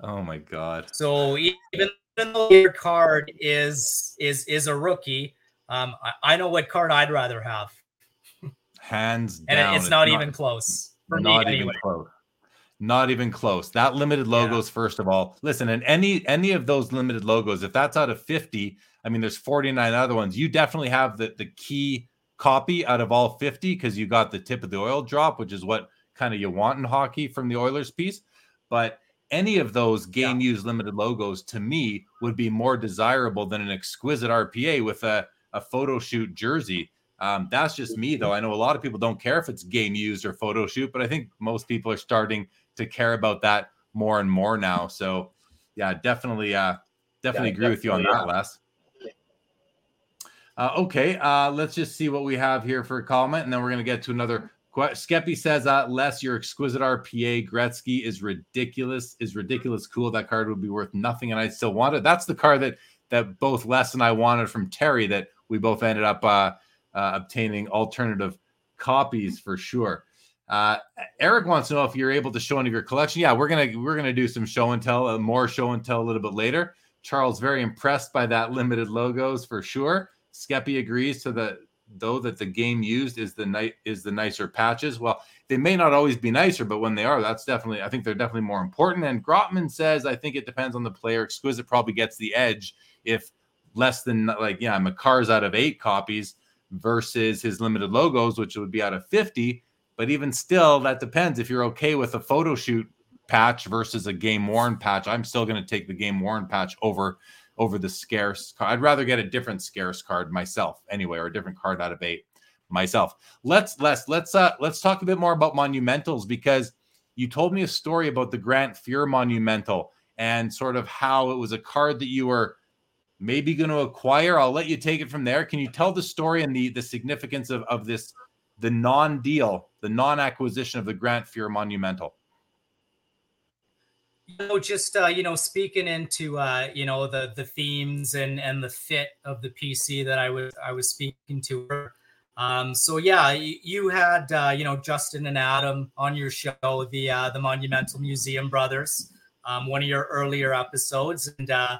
Oh my god. So even though your card is is is a rookie, um, I, I know what card I'd rather have, Hands and down. it, it's not, even close for me not even anyway. close. Not even close. That limited logos, first of all. Listen, and any any of those limited logos, if that's out of 50, I mean, there's 49 other ones. You definitely have the the key copy out of all 50 because you got the tip of the oil drop, which is what kind of you want in hockey from the Oilers piece. But any of those game use limited logos to me would be more desirable than an exquisite RPA with a, a photo shoot jersey. Um, that's just me, though. I know a lot of people don't care if it's game used or photo shoot, but I think most people are starting to care about that more and more now. So, yeah, definitely, uh, definitely Yeah, agree with you on definitely, that, Les. Uh, okay, uh, let's just see what we have here for a comment, and then we're going to get to another. que- Skeppy says, uh, "Les, your exquisite RPA Gretzky is ridiculous. Is ridiculous cool. That card would be worth nothing, and I still want it. That's the card that that both Les and I wanted from Terry. That we both ended up uh, uh, obtaining alternative copies for sure. Uh, Eric wants to know if you're able to show any of your collection. Yeah, we're gonna we're gonna do some show and tell, uh, more show and tell a little bit later. Charles very impressed by that limited logos for sure. Skeppy agrees to the though that the game used is the night is the nicer patches. Well, they may not always be nicer, but when they are, that's definitely I think they're definitely more important. And Grotman says I think it depends on the player. Exquisite probably gets the edge if less than like yeah, Makar's out of eight copies versus his limited logos, which would be out of 50. But even still, that depends. If you're okay with a photo shoot patch versus a game worn patch, I'm still going to take the game worn patch over over the scarce. card. I'd rather get a different scarce card myself anyway, or a different card out of eight myself. Let's let's let's uh let's talk a bit more about monumentals because you told me a story about the Grant Fuhr monumental and sort of how it was a card that you were maybe going to acquire. I'll let you take it from there. Can you tell the story and the the significance of of this the non-deal, the non-acquisition of the Grant Fuhr monumental? you know just uh, you know speaking into uh, you know the the themes and and the fit of the pc that i was i was speaking to her um so yeah you, you had uh, you know justin and adam on your show the uh the monumental museum brothers um one of your earlier episodes and uh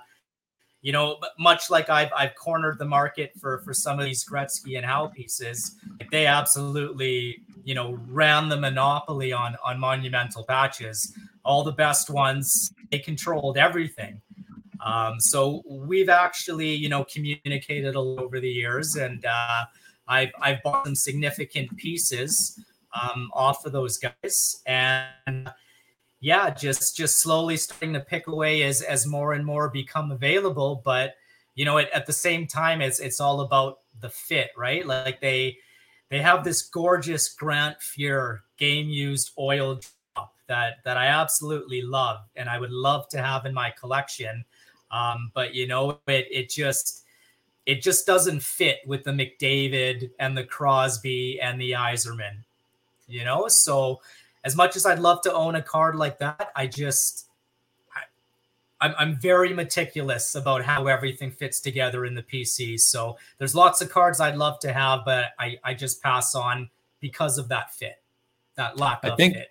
you know much like i've i've cornered the market for for some of these gretzky and howe pieces they absolutely you know ran the monopoly on on monumental patches. All the best ones they controlled everything. Um, so we've actually you know communicated a lot over the years and uh, I've, I've bought some significant pieces um, off of those guys. And yeah just just slowly starting to pick away as as more and more become available but you know at, at the same time it's it's all about the fit right like they they have this gorgeous grant fuhr game used oil drop that that I absolutely love and I would love to have in my collection. Um, but you know, it it just it just doesn't fit with the McDavid and the Crosby and the Yzerman. You know, so as much as I'd love to own a card like that, I just I, I'm I'm very meticulous about how everything fits together in the PC. So there's lots of cards I'd love to have, but I I just pass on because of that fit, that lack I of think- fit.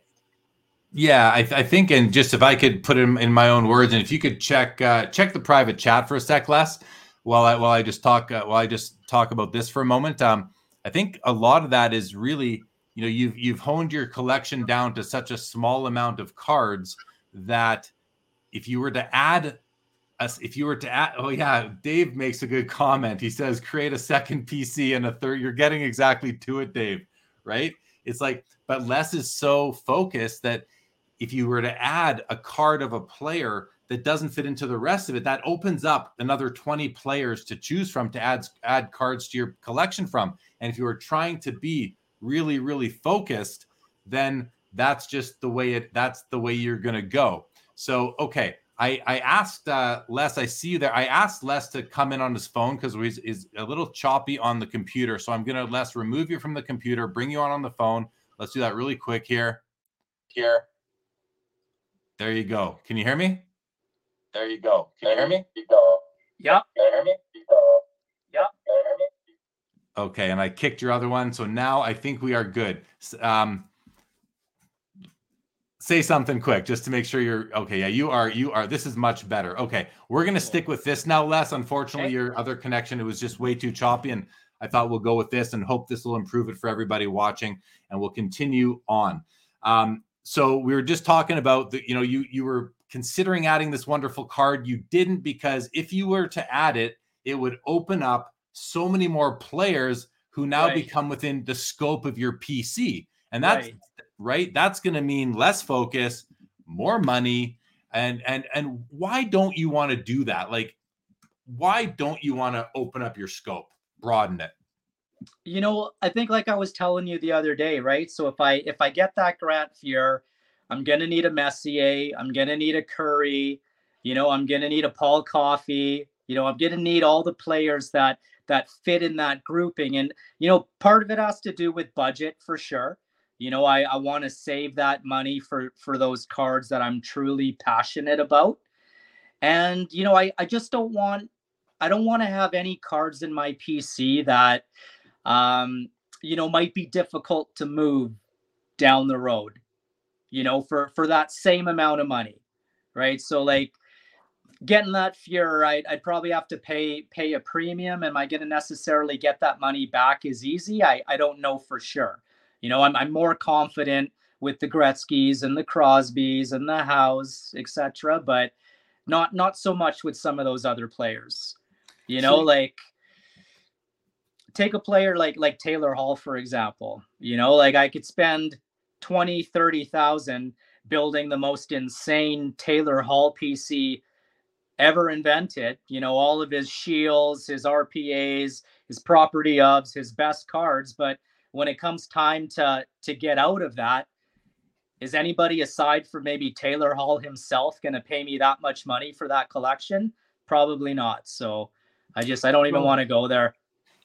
Yeah, I, I think, and just if I could put it in my own words, and if you could check uh, check the private chat for a sec, Les, while I while I just talk uh, while I just talk about this for a moment. Um, I think a lot of that is really, you know, you've you've honed your collection down to such a small amount of cards that if you were to add us, if you were to add, oh yeah, Dave makes a good comment. He says create a second PC and a third. You're getting exactly to it, Dave. Right? It's like, but Les is so focused that if you were to add a card of a player that doesn't fit into the rest of it, that opens up another 20 players to choose from to add add cards to your collection from. And if you were trying to be really, really focused, then that's just the way it that's the way you're gonna go. So okay. I, I asked uh, Les, I see you there. I asked Les to come in on his phone because he's is a little choppy on the computer. So I'm gonna Les remove you from the computer, bring you on on the phone. Let's do that really quick here. Here. There you go. Can you hear me? There you go. Can you hear me? Yeah. Can you hear me? Okay, and I kicked your other one, so now I think we are good. Um, say something quick just to make sure you're okay. Yeah, you are. You are. This is much better. Okay, we're gonna stick with this now, Les. Unfortunately, Okay. your other connection it was just way too choppy, and I thought we'll go with this and hope this will improve it for everybody watching, and we'll continue on. Um, so we were just talking about the, you know, you you were considering adding this wonderful card. You didn't because if you were to add it, it would open up so many more players who now Right. become within the scope of your PC, and that's Right. right that's going to mean less focus more money and and and why don't you want to do that like why don't you want to open up your scope broaden it you know i think like i was telling you the other day right so if i if i get that grant fuhr i'm gonna need a messier i'm gonna need a kurri you know i'm gonna need a paul coffey you know i'm gonna need all the players that that fit in that grouping. And you know part of it has to do with budget for sure. You know i i want to save that money for for those cards that i'm truly passionate about. And you know i i just don't want i don't want to have any cards in my pc that um, you know, might be difficult to move down the road, you know, for for that same amount of money, right? So like getting that Fuhr, right? I'd probably have to pay pay a premium. Am I going to necessarily get that money back as easy? I I don't know for sure. You know, I'm I'm more confident with the Gretzky's and the Crosbys and the Howes, etc. But not not so much with some of those other players. You know, like take a player like like Taylor Hall for example. You know, like I could spend 20, 30,000 building the most insane Taylor Hall PC ever invented. You know, all of his shields, his RPAs, his property ofs, his best cards, but when it comes time to to get out of that, is anybody aside from maybe Taylor Hall himself going to pay me that much money for that collection? Probably not. So I just I don't even want to go there.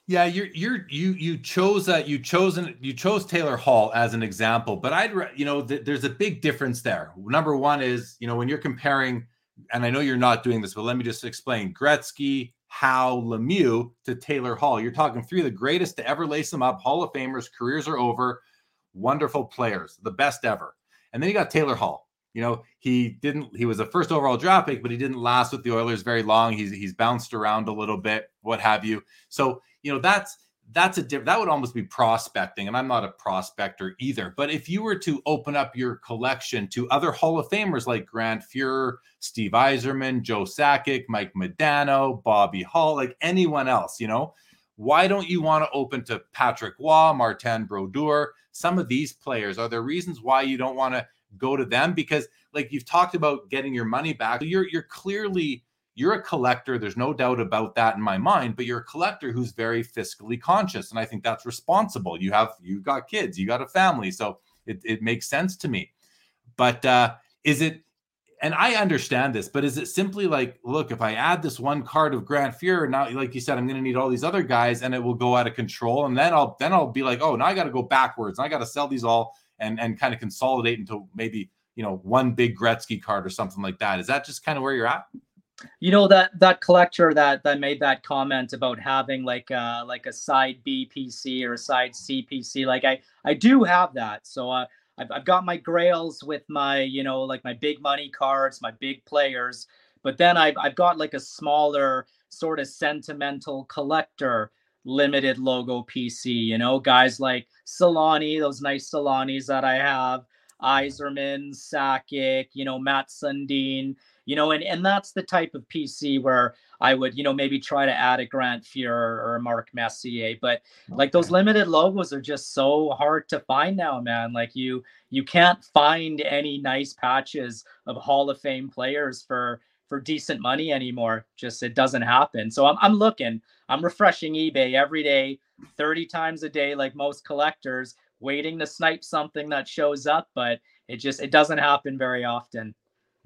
yeah you're you're you you chose that you chosen you chose taylor hall as an example but i'd you know th- there's a big difference there number one is you know when you're comparing and i know you're not doing this but let me just explain gretzky Howe, Lemieux to Taylor Hall. You're talking three of the greatest to ever lace them up. Hall of Famers, careers are over, wonderful players, the best ever. And then you got Taylor Hall. You know, he didn't, he was a first overall draft pick, but he didn't last with the Oilers very long. He's he's bounced around a little bit, what have you. So, you know, that's that's a that would almost be prospecting. And I'm not a prospector either. But if you were to open up your collection to other Hall of Famers like Grant Fuhr, Steve Yzerman, Joe Sakic, Mike Modano, Bobby Hull, like anyone else, you know, why don't you want to open to Patrick Roy, Martin Brodeur, some of these players? Are there reasons why you don't want to go to them? Because like you've talked about getting your money back, you're you're clearly you're a collector. There's no doubt about that in my mind, but you're a collector who's very fiscally conscious. And I think that's responsible. You have you've got kids, you got a family. So it, it makes sense to me. But uh is it and I understand this, but is it simply like, look, if I add this one card of Grant Fuhr, now, like you said, I'm going to need all these other guys, and it will go out of control, and then I'll then I'll be like, oh, now I got to go backwards, and I got to sell these all and and kind of consolidate into maybe you know one big Gretzky card or something like that. Is that just kind of where you're at? You know that that collector that that made that comment about having like uh like a side b pc or a side c pc like i i do have that. So uh I've, I've got my grails with my you know like my big money cards my big players but then i've, I've got like a smaller sort of sentimental collector limited logo pc you know guys like selanne those nice selannes that i have Yzerman, Sakic, you know, Mats Sundin, you know, and, and that's the type of PC where I would, you know, maybe try to add a Grant Fuhr or a Mark Messier. But like those limited logos are just so hard to find now, man. Like you you can't find any nice patches of Hall of Fame players for for decent money anymore. Just it doesn't happen. So I'm I'm looking, I'm refreshing eBay every day, 30 times a day, like most collectors, waiting to snipe something that shows up, but it just it doesn't happen very often.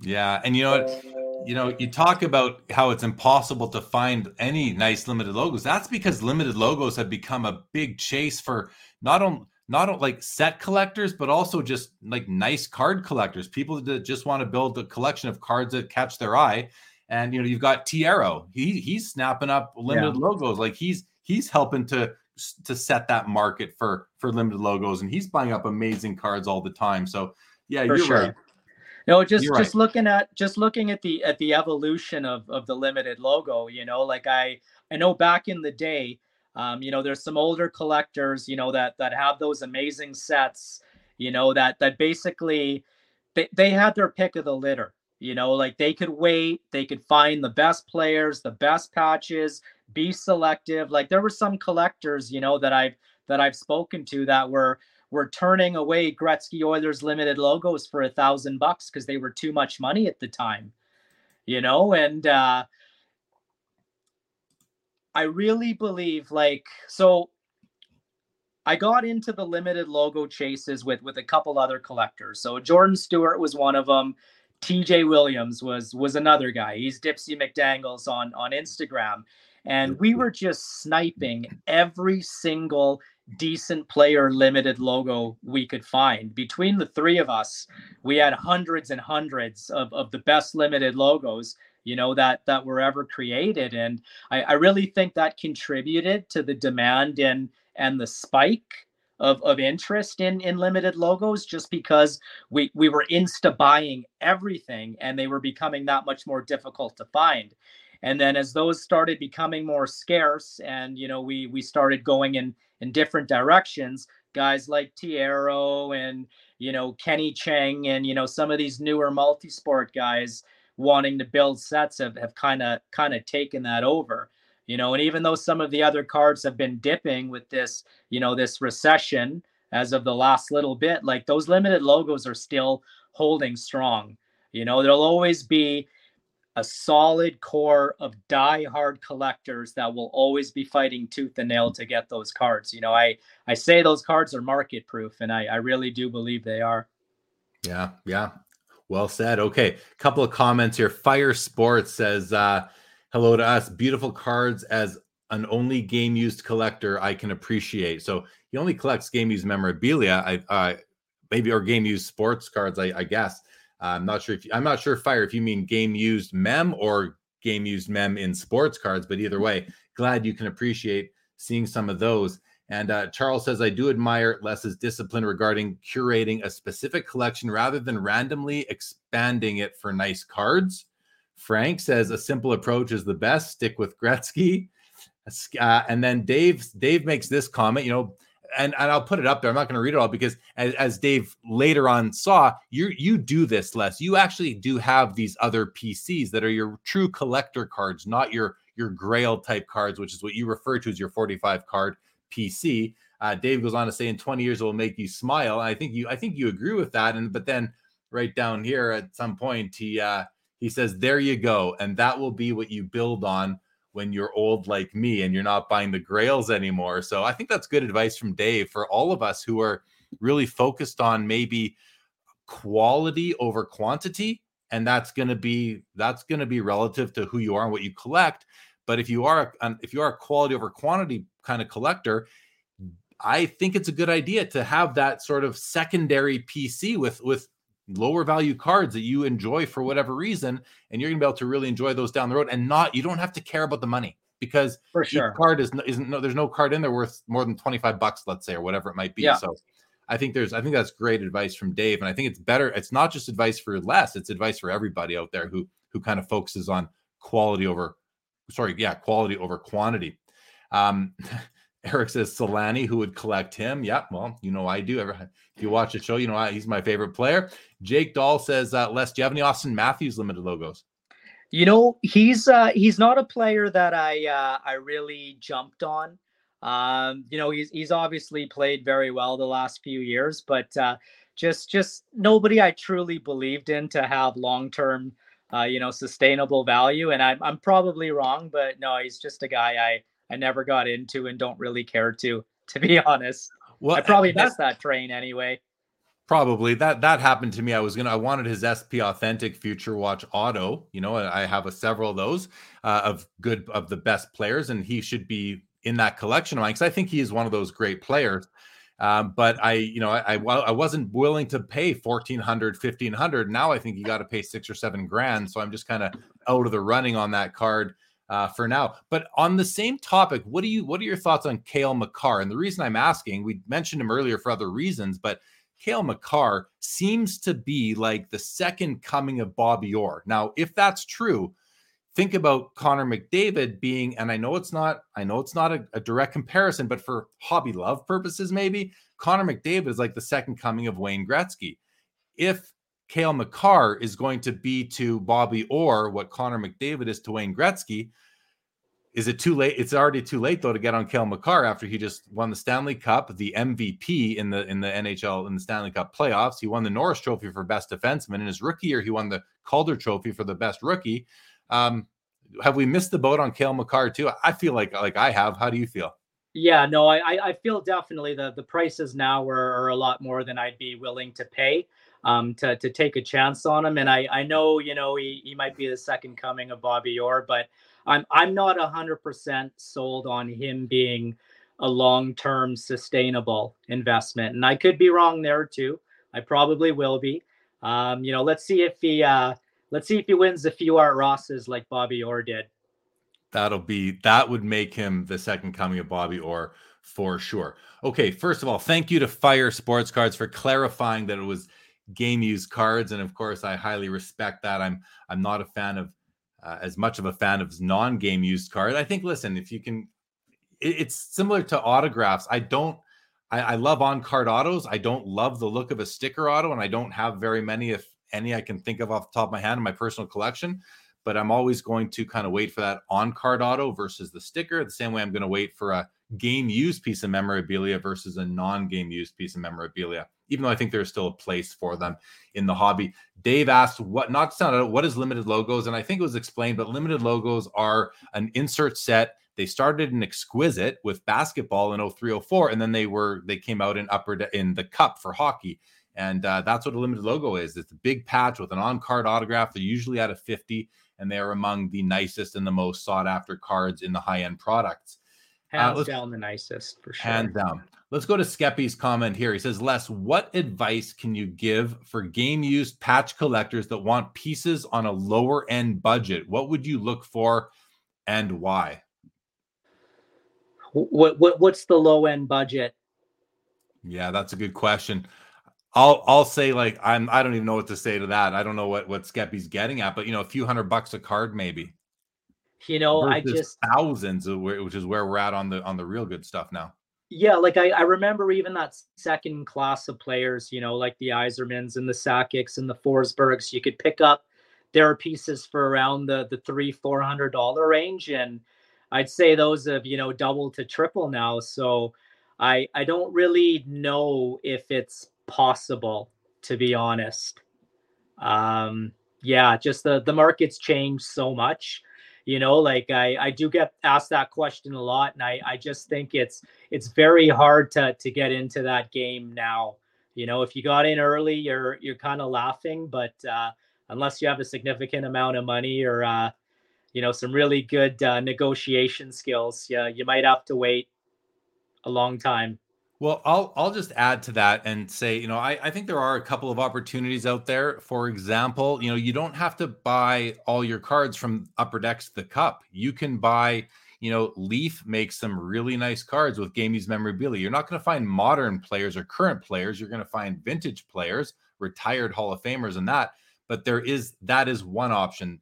Yeah, and you know what? You know, you talk about how it's impossible to find any nice limited logos. That's because limited logos have become a big chase for not on not on, like set collectors, but also just like nice card collectors. People that just want to build a collection of cards that catch their eye. And you know, you've got Tiero. He he's snapping up limited yeah. logos. Like he's he's helping to to set that market for for limited logos, and he's buying up amazing cards all the time. So yeah, for you're sure. right. No, just You're just right. looking at just looking at the at the evolution of of the limited logo. You know, like I I know back in the day, um, you know, there's some older collectors, you know, that that have those amazing sets. You know that that basically they they had their pick of the litter. You know, like they could wait, they could find the best players, the best patches, be selective. Like there were some collectors, you know, that I've that I've spoken to that were were turning away Gretzky Oilers limited logos for a thousand bucks because they were too much money at the time, you know, and uh, I really believe like so. I got into the limited logo chases with with a couple other collectors. So Jordan Stewart was one of them. TJ Williams was was another guy. He's Dipsy McDangles on on Instagram. And we were just sniping every single decent player limited logo we could find. Between the three of us, we had hundreds and hundreds of, of the best limited logos, you know, that that were ever created. And I, I really think that contributed to the demand and and the spike of, of interest in in limited logos just because we we were insta buying everything and they were becoming that much more difficult to find and then as those started becoming more scarce and you know we we started going in in different directions guys like Tiero and you know Kenny Cheng and you know some of these newer multi-sport guys wanting to build sets have have kind of kind of taken that over you know. And even though some of the other cards have been dipping with this you know this recession as of the last little bit like those limited logos are still holding strong you know. There'll always be a solid core of die-hard collectors that will always be fighting tooth and nail to get those cards. You know, I I say those cards are market proof, and I I really do believe they are. Yeah, yeah. Well said. Okay, A couple of comments here. Fire Sports says, uh, "Hello to us. Beautiful cards as an only game used collector I can appreciate." So he only collects game used memorabilia. I uh, maybe or game used sports cards. I, I guess. I'm not sure if I'm not sure fire if you mean game used mem or game used mem in sports cards, but either way, glad you can appreciate seeing some of those. And uh, Charles says, I do admire Les's discipline regarding curating a specific collection rather than randomly expanding it for nice cards. Frank says, a simple approach is the best. Stick with Gretzky. Uh, and then Dave Dave makes this comment. You know, and, and I'll put it up there. I'm not going to read it all because as, as Dave later on saw, you you do this Les. You actually do have these other PCs that are your true collector cards, not your your Grail type cards, which is what you refer to as your 45 card PC. Uh, Dave goes on to say, in 20 years, it will make you smile. I think you I think you agree with that. And but then right down here at some point, he uh, he says, "There you go," and that will be what you build on when you're old like me and you're not buying the grails anymore. So I think that's good advice from Dave for all of us who are really focused on maybe quality over quantity and that's going to be that's going to be relative to who you are and what you collect but if you are a, if you are a quality over quantity kind of collector i think it's a good idea to have that sort of secondary pc with with lower value cards that you enjoy for whatever reason and you're going to be able to really enjoy those down the road and not you don't have to care about the money because for sure card is isn't no there's no card in there worth more than 25 bucks let's say or whatever it might be yeah. so i think there's i think that's great advice from dave and i think it's better it's not just advice for Les it's advice for everybody out there who who kind of focuses on quality over sorry yeah quality over quantity um Eric says Selanne, who would collect him. Yeah, well, you know I do. Ever if you watch the show, you know I, he's my favorite player. Jake Dahl says, uh, Les, do you have any Auston Matthews limited logos? You know, he's uh, he's not a player that I uh, I really jumped on. Um, you know, he's he's obviously played very well the last few years, but uh, just just nobody I truly believed in to have long term, uh, you know, sustainable value. And I'm I'm probably wrong, but no, he's just a guy I I never got into and don't really care to, to be honest. Well, I probably that, missed that train anyway. Probably that that happened to me. I was gonna I wanted his SP Authentic Future Watch Auto. You know, I have a several of those uh, of good of the best players, and he should be in that collection of mine because I think he is one of those great players. Um, but I, you know, I, I wasn't willing to pay 1400, 1500. Now I think you got to pay six or seven grand. So I'm just kind of out of the running on that card uh, for now. But on the same topic, what do you what are your thoughts on Cale Makar? And the reason I'm asking, we mentioned him earlier for other reasons, but Cale Makar seems to be like the second coming of Bobby Orr. Now, if that's true, think about Connor McDavid being, and I know it's not, I know it's not a, a, direct comparison, but for hobby love purposes, maybe Connor McDavid is like the second coming of Wayne Gretzky. If Cale Makar is going to be to Bobby Orr what Connor McDavid is to Wayne Gretzky, is it too late? It's already too late though to get on Cale Makar after he just won the Stanley Cup, the MVP in the in the NHL in the Stanley Cup playoffs. He won the Norris Trophy for best defenseman. In his rookie year, he won the Calder Trophy for the best rookie. Um, have we missed the boat on Cale Makar too? I feel like like I have. How do you feel? Yeah, no, I I feel definitely the the prices now are, are a lot more than I'd be willing to pay um, to to take a chance on him. And I I know you know he he might be the second coming of Bobby Orr, but I'm I'm not hundred percent sold on him being a long term sustainable investment. And I could be wrong there too. I probably will be. Um, you know, let's see if he uh, let's see if he wins a few Art Rosses like Bobby Orr did. That'll be that would make him the second coming of Bobby Orr for sure. Okay, first of all, thank you to Fire Sports Cards for clarifying that it was game used cards, and of course, I highly respect that. I'm I'm not a fan of uh, as much of a fan of non game used cards. I think listen, if you can, it, it's similar to autographs. I don't. I, I love on card autos. I don't love the look of a sticker auto, and I don't have very many, if any, I can think of off the top of my hand in my personal collection but I'm always going to kind of wait for that on card auto versus the sticker. The same way I'm going to wait for a game used piece of memorabilia versus a non game used piece of memorabilia, even though I think there's still a place for them in the hobby. Dave asked what not to sound out what is limited logos, and I think it was explained, but limited logos are an insert set. They started in exquisite with basketball in 0304, and then they were they came out in upper in the cup for hockey. And uh, that's what a limited logo is. It's a big patch with an on card autograph. They're usually at a 50 and they are among the nicest and the most sought after cards in the high end products. Uh, hands uh, down, the nicest for sure. Hands down. Let's go to Skeppy's comment here. He says, Les, what advice can you give for game used patch collectors that want pieces on a lower end budget? What would you look for and why? What, what what's the low end budget? Yeah, that's a good question. I'll I'll say like I'm I don't even know what to say to that. I don't know what what Skeppy's getting at, but you know, a few hundred bucks a card maybe. You know, I just thousands, which is where we're at on the on the real good stuff now. Yeah, like I, I remember even that second class of players, you know, like the Yzermans and the Sakic's and the Forsbergs, you could pick up their pieces for around the the three four hundred dollar range, and I'd say those have you know double to triple now. So I I don't really know if it's possible, to be honest. Um, yeah, just the the market's changed so much. You know, like I I do get asked that question a lot, and I I just think it's it's very hard to to get into that game now. You know, if you got in early, you're you're kind of laughing, but uh, unless you have a significant amount of money or uh, you know some really good uh, negotiation skills, yeah, you might have to wait a long time. Well, I'll I'll just add to that and say, you know, I, I think there are a couple of opportunities out there. For example, you know, you don't have to buy all your cards from Upper Decks the Cup. You can buy, you know, Leaf makes some really nice cards with game use memorabilia. You're not going to find modern players or current players. You're going to find vintage players, retired Hall of Famers, and that. But there is that is one option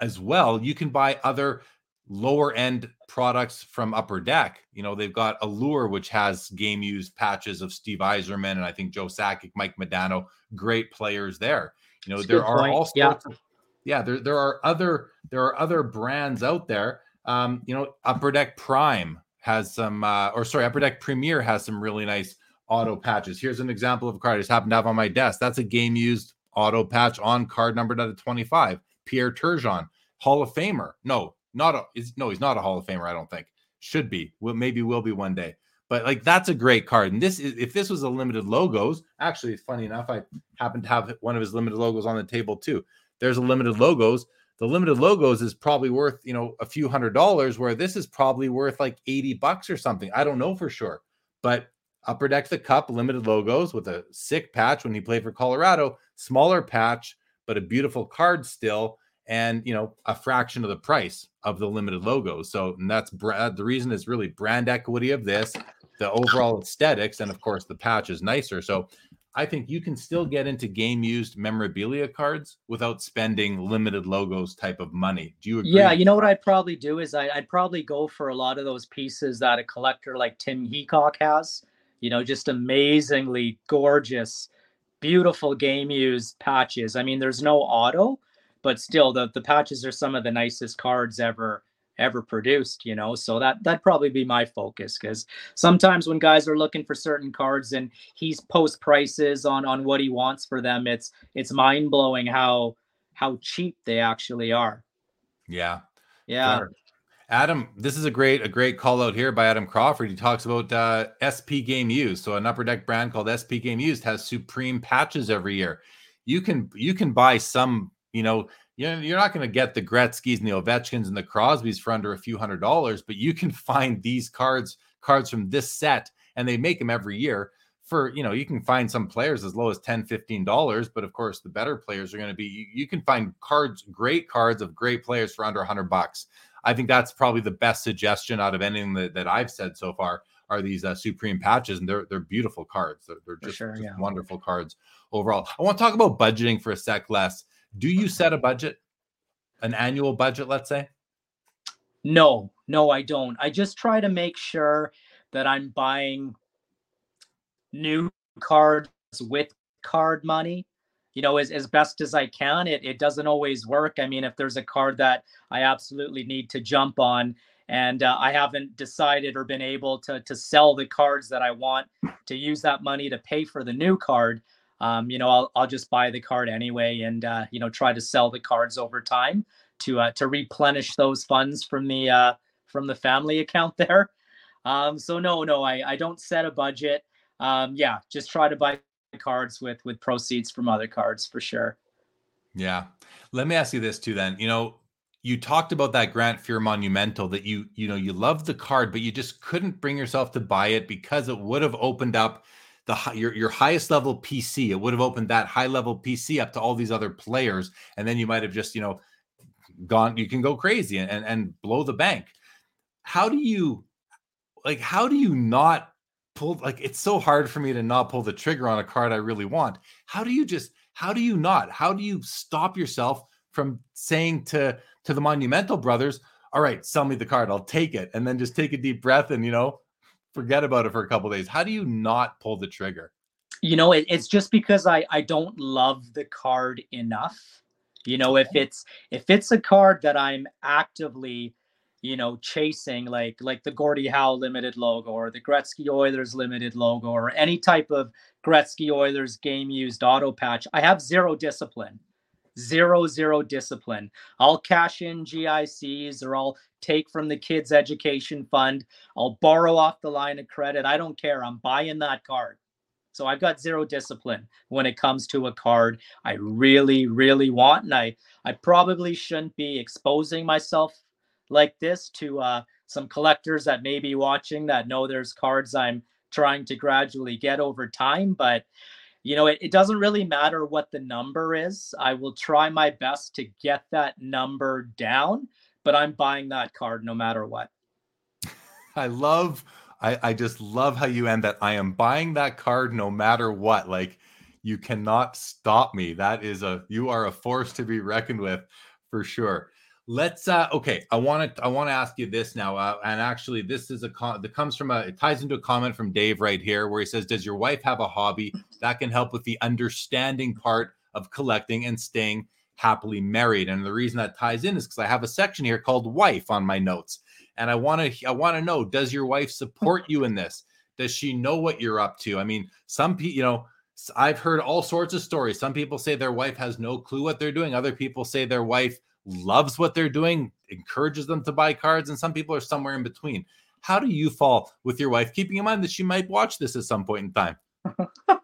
as well. You can buy other lower end products from Upper Deck. You know, they've got Allure, which has game used patches of Steve Yzerman and I think Joe Sakic, Mike Modano, great players there. You know, That's there are point. all sorts yeah. of yeah, there, there are other there are other brands out there. Um, you know, Upper Deck Prime has some uh, or sorry, Upper Deck Premier has some really nice auto patches. Here's an example of a card I just happened to have on my desk. That's a game used auto patch on card numbered at a 25. Pierre Turgeon, Hall of Famer. No, not a is no, he's not a Hall of Famer. I don't think should be. Well, maybe will be one day. But like that's a great card. And this is if this was a limited logos. Actually, funny enough, I happen to have one of his limited logos on the table too. There's a limited logos. The limited logos is probably worth you know a few hundred dollars, where this is probably worth like eighty bucks or something. I don't know for sure, but Upper Deck the Cup limited logos with a sick patch when he played for Colorado, smaller patch, but a beautiful card still and you know a fraction of the price of the limited logos. So and that's the reason is really brand equity of this, the overall aesthetics, and of course the patch is nicer. So I think you can still get into game used memorabilia cards without spending limited logos type of money. Do you agree? Yeah, you know what I'd probably do is I, would probably go for a lot of those pieces that a collector like Tim Heacock has. You know, just amazingly gorgeous, beautiful game used patches. I mean, there's no auto, but still the, the patches are some of the nicest cards ever ever produced you know? So that that'd probably be my focus because sometimes when guys are looking for certain cards and he's post prices on on what he wants for them it's it's mind-blowing how how cheap they actually are. Yeah. Yeah. Sure. adam this is a great a great call out here by adam crawford. He talks about uh sp game used. So an upper deck brand called sp game used has supreme patches every year. You can you can buy some you know you're, not going to get the Gretzky's and the Ovechkins and the Crosbys for under a few hundred dollars, but you can find these cards cards from this set and they make them every year for you know you can find some players as low as 10 15 dollars but of course the better players are going to be you, you, can find cards great cards of great players for under 100 bucks. I think that's probably the best suggestion out of anything that, that i've said so far are these uh, supreme patches and they're they're beautiful cards. They're, they're just, sure, just yeah. wonderful cards overall. I want to talk about budgeting for a sec Les do you set a budget, an annual budget, let's say? No, no, I don't. I just try to make sure that I'm buying new cards with card money you know as, as best as i can it, it doesn't always work i mean if there's a card that i absolutely need to jump on and uh, i haven't decided or been able to to sell the cards that i want to use that money to pay for the new card um, you know, I'll, I'll just buy the card anyway and, uh, you know, try to sell the cards over time to, uh, to replenish those funds from the, uh, from the family account there. Um, so no, no, I, I don't set a budget. Um, yeah, just try to buy cards with, with proceeds from other cards for sure. Yeah. Let me ask you this too, then, you know, you talked about that Grant Fuhr Monumental that you, you know, you loved the card, but you just couldn't bring yourself to buy it because it would have opened up the your your highest level PC. It would have opened that high level PC up to all these other players, and then you might have just you know gone. You can go crazy and and blow the bank. How do you like? How do you not pull? Like it's so hard for me to not pull the trigger on a card I really want. How do you just? How do you not? How do you stop yourself from saying to to the Monumental Brothers? All right, sell me the card. I'll take it, and then just take a deep breath and you know forget about it for a couple days. How do you not pull the trigger? You know, it, it's just because I I don't love the card enough. You know, if it's if it's a card that I'm actively, you know, chasing, like like the Gordie Howe limited logo or the Gretzky Oilers limited logo or any type of Gretzky Oilers game used auto patch, I have zero discipline zero zero discipline. I'll cash in gics or i'll take from the kids education fund. I'll borrow off the line of credit. I don't care. I'm buying that card. So i've got zero discipline when it comes to a card i really really want and i i probably shouldn't be exposing myself like this to uh, some collectors that may be watching that know there's cards i'm trying to gradually get over time but you know, it, it doesn't really matter what the number is. I will try my best to get that number down, but I'm buying that card no matter what. I love, I, I just love how you end that. I am buying that card no matter what. Like, you cannot stop me. That is a, you are a force to be reckoned with for sure. Let's uh okay. I want to I want to ask you this now. Uh, and actually, this is a con that comes from a it ties into a comment from Dave right here where he says, Does your wife have a hobby that can help with the understanding part of collecting and staying happily married? And the reason that ties in is because I have a section here called wife on my notes. And I want to I want to know, does your wife support you in this? Does she know what you're up to? I mean, some people, you know, I've heard all sorts of stories. Some people say their wife has no clue what they're doing. Other people say their wife loves what they're doing, encourages them to buy cards, and some people are somewhere in between. How do you fall with your wife, keeping in mind that she might watch this at some point in time?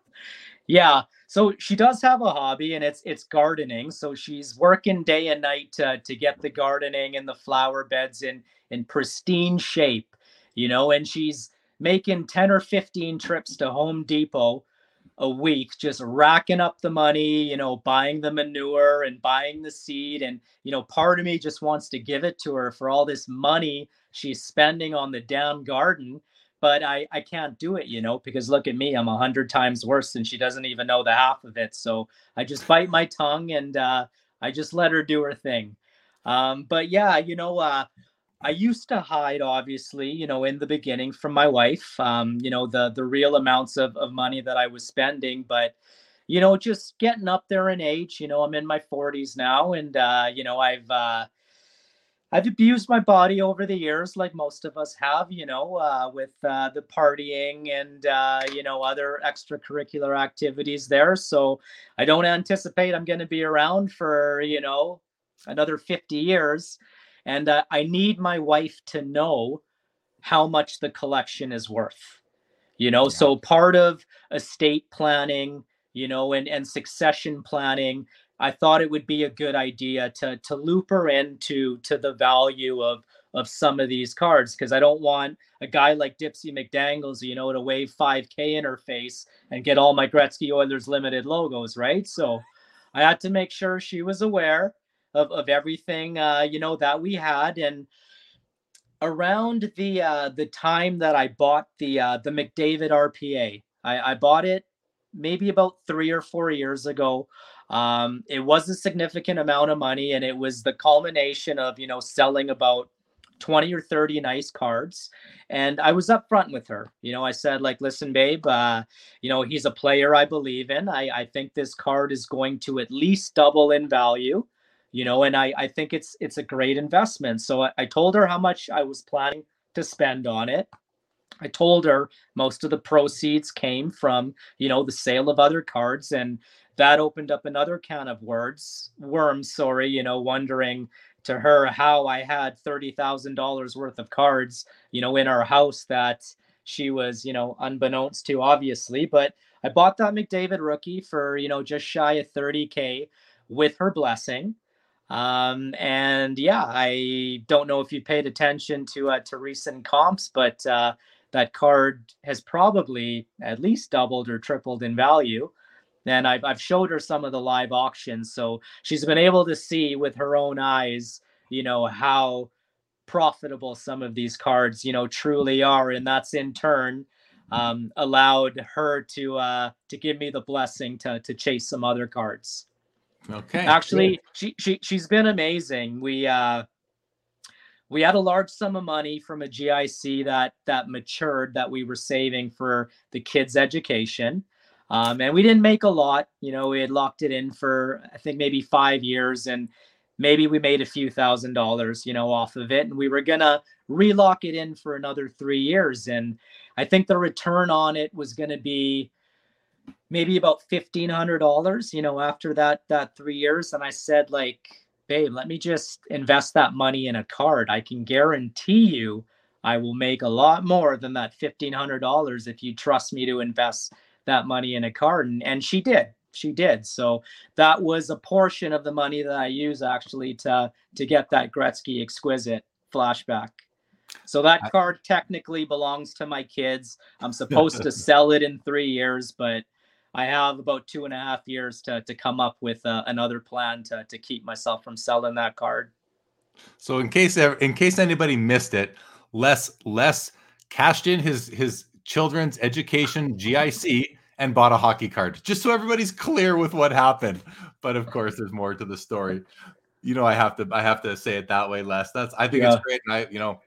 yeah, so she does have a hobby, and it's it's gardening. So she's working day and night to, to get the gardening and the flower beds in in pristine shape, you know, and she's making 10 or 15 trips to Home Depot a week just racking up the money, you know, buying the manure and buying the seed. And, you know, part of me just wants to give it to her for all this money she's spending on the damn garden. But I, I can't do it, you know, because look at me, I'm a hundred times worse and she doesn't even know the half of it. So I just bite my tongue and uh, I just let her do her thing. Um, but yeah, you know, uh, I used to hide, obviously, you know, in the beginning from my wife, um, you know, the the real amounts of, of money that I was spending. But, you know, just getting up there in age, you know, I'm in my 40s now, and uh, you know, I've uh, I've abused my body over the years, like most of us have, you know, uh, with uh, the partying and uh, you know other extracurricular activities there. So I don't anticipate I'm going to be around for you know another 50 years and uh, I need my wife to know how much the collection is worth. You know, yeah. so part of estate planning, you know, and and succession planning, I thought it would be a good idea to to loop her into to the value of of some of these cards because I don't want a guy like Dipsy McDangles, you know, to wave 5K in her face and get all my Gretzky Oilers limited logos, right? So I had to make sure she was aware of, of everything uh, you know that we had. And around the uh, the time that I bought the uh, the McDavid RPA I, I bought it maybe about three or four years ago. Um, it was a significant amount of money and it was the culmination of you know selling about 20 or 30 nice cards. And i was upfront with her. You know i said like listen babe uh, you know he's a player i believe in. I, I think this card is going to at least double in value you know and i i think it's it's a great investment. So I, I, told her how much i was planning to spend on it. I told her most of the proceeds came from you know the sale of other cards and that opened up another can of words worms sorry you know wondering to her how i had $30000 worth of cards you know in our house that she was you know unbeknownst to obviously. But i bought that mcdavid rookie for you know just shy of 30k with her blessing um, and yeah, I don't know if you paid attention to uh, to recent comps, but uh, that card has probably at least doubled or tripled in value. And I've, I've showed her some of the live auctions, so she's been able to see with her own eyes, you know, how profitable some of these cards, you know, truly are, and that's in turn um, allowed her to uh, to give me the blessing to to chase some other cards. Okay. Actually, she she she's been amazing. We uh we had a large sum of money from a GIC that that matured that we were saving for the kids' education. Um, and we didn't make a lot. You know, we had locked it in for I think maybe five years, and maybe we made a few thousand dollars, you know, off of it. And we were gonna relock it in for another three years. And I think the return on it was gonna be maybe about fifteen hundred dollars, you know, after that that three years. And I said, like, babe, let me just invest that money in a card. I can guarantee you I will make a lot more than that fifteen hundred dollars if you trust me to invest that money in a card. And, and she did. She did. So that was a portion of the money that I use actually to to get that Gretzky exquisite flashback. So that card technically belongs to my kids. I'm supposed to sell it in three years, but I have about two and a half years to to come up with uh, another plan to to keep myself from selling that card. So in case in case anybody missed it, Les Les cashed in his his children's education GIC and bought a hockey card. Just so everybody's clear with what happened. But of course, there's more to the story. You know, I have to I have to say it that way, Les. That's I think yeah. it's great, and I you know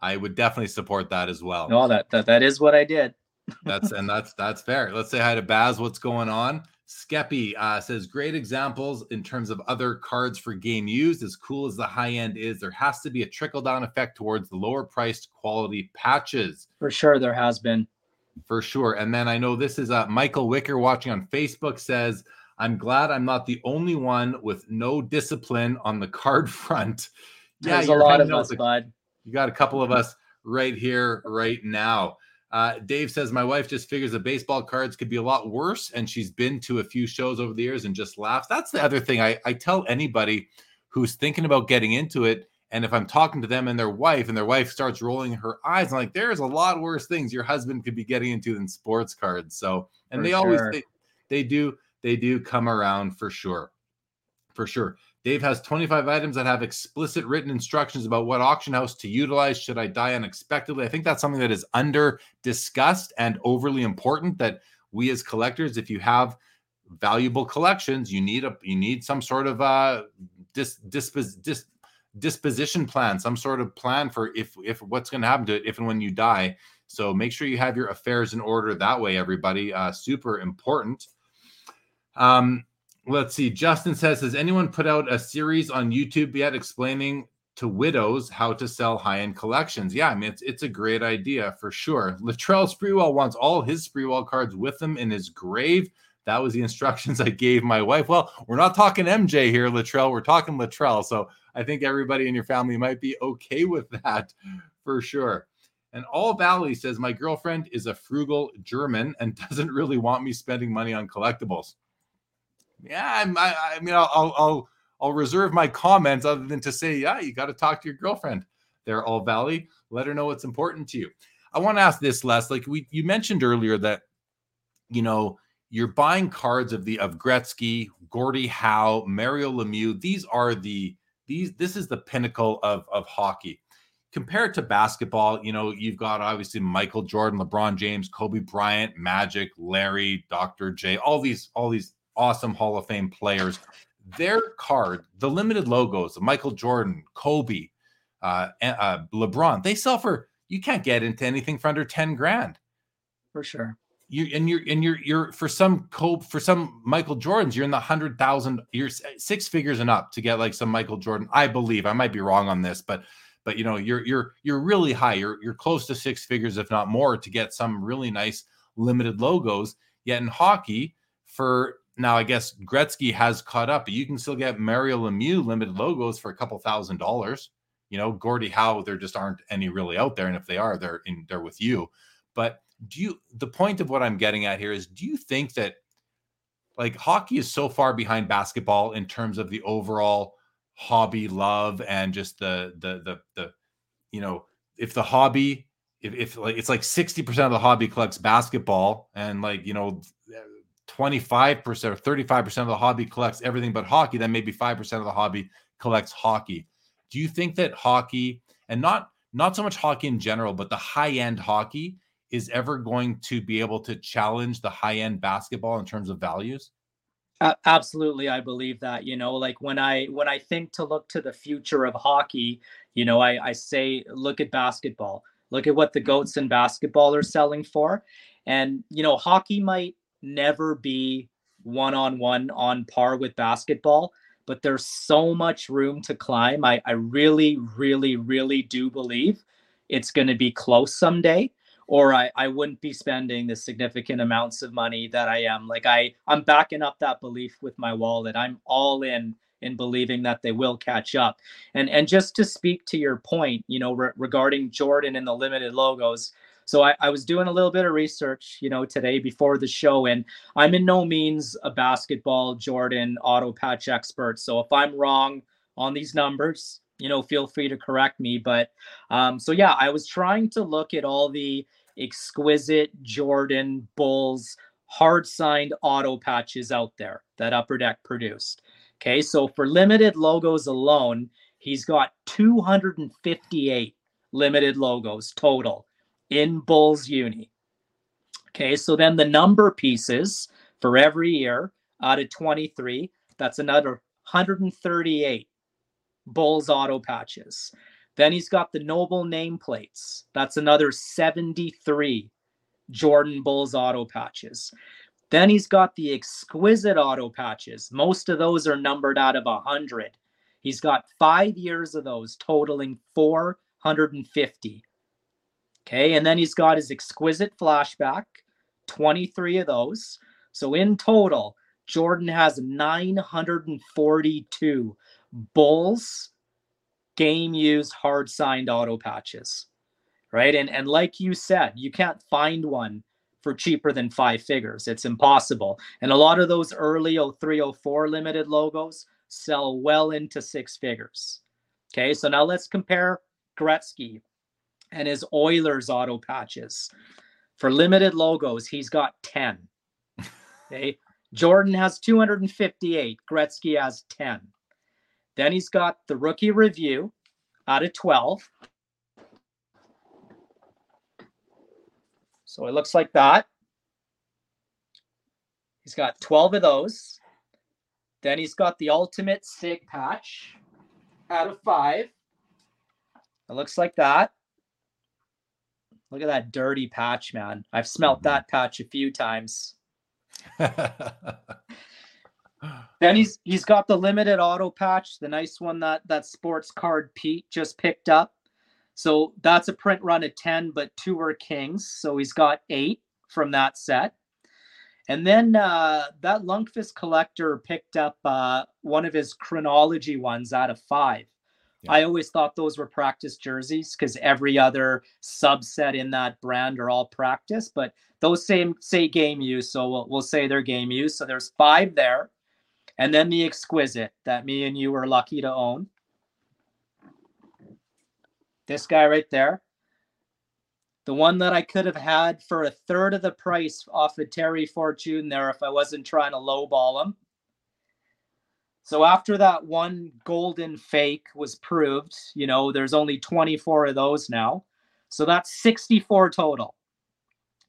I would definitely support that as well. No, that that, that is what I did that's and that's that's fair. Let's say hi to Baz. What's going on? Skeppy uh, says great examples in terms of other cards for game used. As cool as the high end is, there has to be a trickle down effect towards the lower priced quality patches. For sure, there has been. For sure. And then I know this is uh, Michael Wicker watching on Facebook says, I'm glad I'm not the only one with no discipline on the card front. Yeah, There's a lot of us, bud. You got a couple of us right here, right now. Uh, Dave says my wife just figures the baseball cards could be a lot worse, and she's been to a few shows over the years and just laughs. That's the other thing I, I tell anybody who's thinking about getting into it And if I'm talking to them and their wife, and their wife starts rolling her eyes, I'm like, there's a lot worse things your husband could be getting into than sports cards. So, and For they always they, they do they do come around for sure, for sure. Dave has 25 items that have explicit written instructions about what auction house to utilize should I die unexpectedly. I think that's something that is under discussed and overly important that we as collectors, if you have valuable collections, you need a you need some sort of uh dis, dispos, dis, disposition plan, some sort of plan for if if what's going to happen to it if and when you die. So make sure you have your affairs in order that way, everybody. Uh, super important. Um, let's see. Justin says, has anyone put out a series on YouTube yet explaining to widows how to sell high-end collections? Yeah, I mean it's it's a great idea for sure. Latrell Sprewell wants all his Sprewell cards with him in his grave. That was the instructions I gave my wife. Well, we're not talking MJ here, Latrell. We're talking Latrell. So I think everybody in your family might be okay with that for sure. And All Valley says, My girlfriend is a frugal German and doesn't really want me spending money on collectibles. Yeah, I, I mean, I'll, I'll, I'll, I'll reserve my comments other than to say, yeah, you got to talk to your girlfriend there, All Valley. Let her know what's important to you. I want to ask this, Les. Like we, you mentioned earlier that, you know, you're buying cards of the of Gretzky, Gordie Howe, Mario Lemieux. These are the these. This is the pinnacle of of hockey. Compared to basketball, you know, you've got obviously Michael Jordan, LeBron James, Kobe Bryant, Magic, Larry, Dr. J, all these all these awesome Hall of Fame players. Their card, the limited logos of Michael Jordan, Kobe, uh, uh, LeBron, they sell for you can't get into anything for under ten grand For sure. you and you're and you're you're for some Kobe for some Michael Jordans, you're in the hundred thousand, you're six figures and up to get like some Michael Jordan. I believe I might be wrong on this, but but you know you're you're you're really high. You're you're close to six figures, if not more, to get some really nice limited logos. Yet in hockey, for now, I guess Gretzky has caught up, but you can still get Mario Lemieux limited logos for a couple thousand dollars. You know, Gordie Howe, there just aren't any really out there, and if they are, they're in they're with you. But do you the point of what I'm getting at here is do you think that like hockey is so far behind basketball in terms of the overall hobby love and just the the the the you know if the hobby if, if like it's like 60% of the hobby collects basketball and like you know 25% or 35% of the hobby collects everything but hockey then maybe 5% of the hobby collects hockey. Do you think that hockey and not not so much hockey in general but the high end hockey is ever going to be able to challenge the high end basketball in terms of values? A- absolutely i believe that you know like when i when i think to look to the future of hockey you know i i say look at basketball. Look at what the goats in basketball are selling for. And you know hockey might never be one on one on par with basketball but there's so much room to climb i i really really really do believe it's going to be close someday or I, I wouldn't be spending the significant amounts of money that I am. Like I, I'm backing up that belief with my wallet. I'm all in in believing that they will catch up. And and just to speak to your point, you know, re- regarding Jordan and the limited logos. So I, I was doing a little bit of research, you know, today before the show, and I'm in no means a basketball Jordan auto patch expert. So if I'm wrong on these numbers, you know, feel free to correct me. But um, so yeah, I was trying to look at all the exquisite Jordan Bulls hard signed auto patches out there that Upper Deck produced. Okay, so for limited logos alone, he's got 258 limited logos total in Bulls Uni. Okay, so then the number pieces for every year out of 23, that's another 138 Bulls auto patches. Then he's got the Noble nameplates. That's another 73 Jordan Bulls auto patches. Then he's got the exquisite auto patches. Most of those are numbered out of 100. He's got five years of those, totaling 450. Okay, and then he's got his exquisite flashback, 23 of those. So in total, Jordan has 942 Bulls game used hard signed auto patches right? And and like you said you can't find one for cheaper than five figures. It's impossible. And a lot of those early 0304 limited logos sell well into six figures. Okay, so now let's compare Gretzky and his Oilers auto patches. For limited logos, he's got 10. Okay. Jordan has 258. Gretzky has 10. Then he's got the rookie review out of 12. So it looks like that. He's got 12 of those. Then he's got the ultimate stick patch out of five. It looks like that. Look at that dirty patch, man. I've smelt that patch a few times. then he's he's got the limited auto patch, the nice one that that sports card Pete just picked up. So that's a print run of 10, but two are kings. So he's got eight from that set. And then uh, that Lundqvist collector picked up uh, one of his chronology ones out of five. Yeah. I always thought those were practice jerseys because every other subset in that brand are all practice, but those same say game use, so we'll, we'll say they're game use. So there's five there, and then the exquisite that me and you were lucky to own. This guy right there, the one that I could have had for a third of the price off of Terry Fortune there if I wasn't trying to lowball him. So after that one golden fake was proved, you know, there's only 24 of those now. So that's 64 total.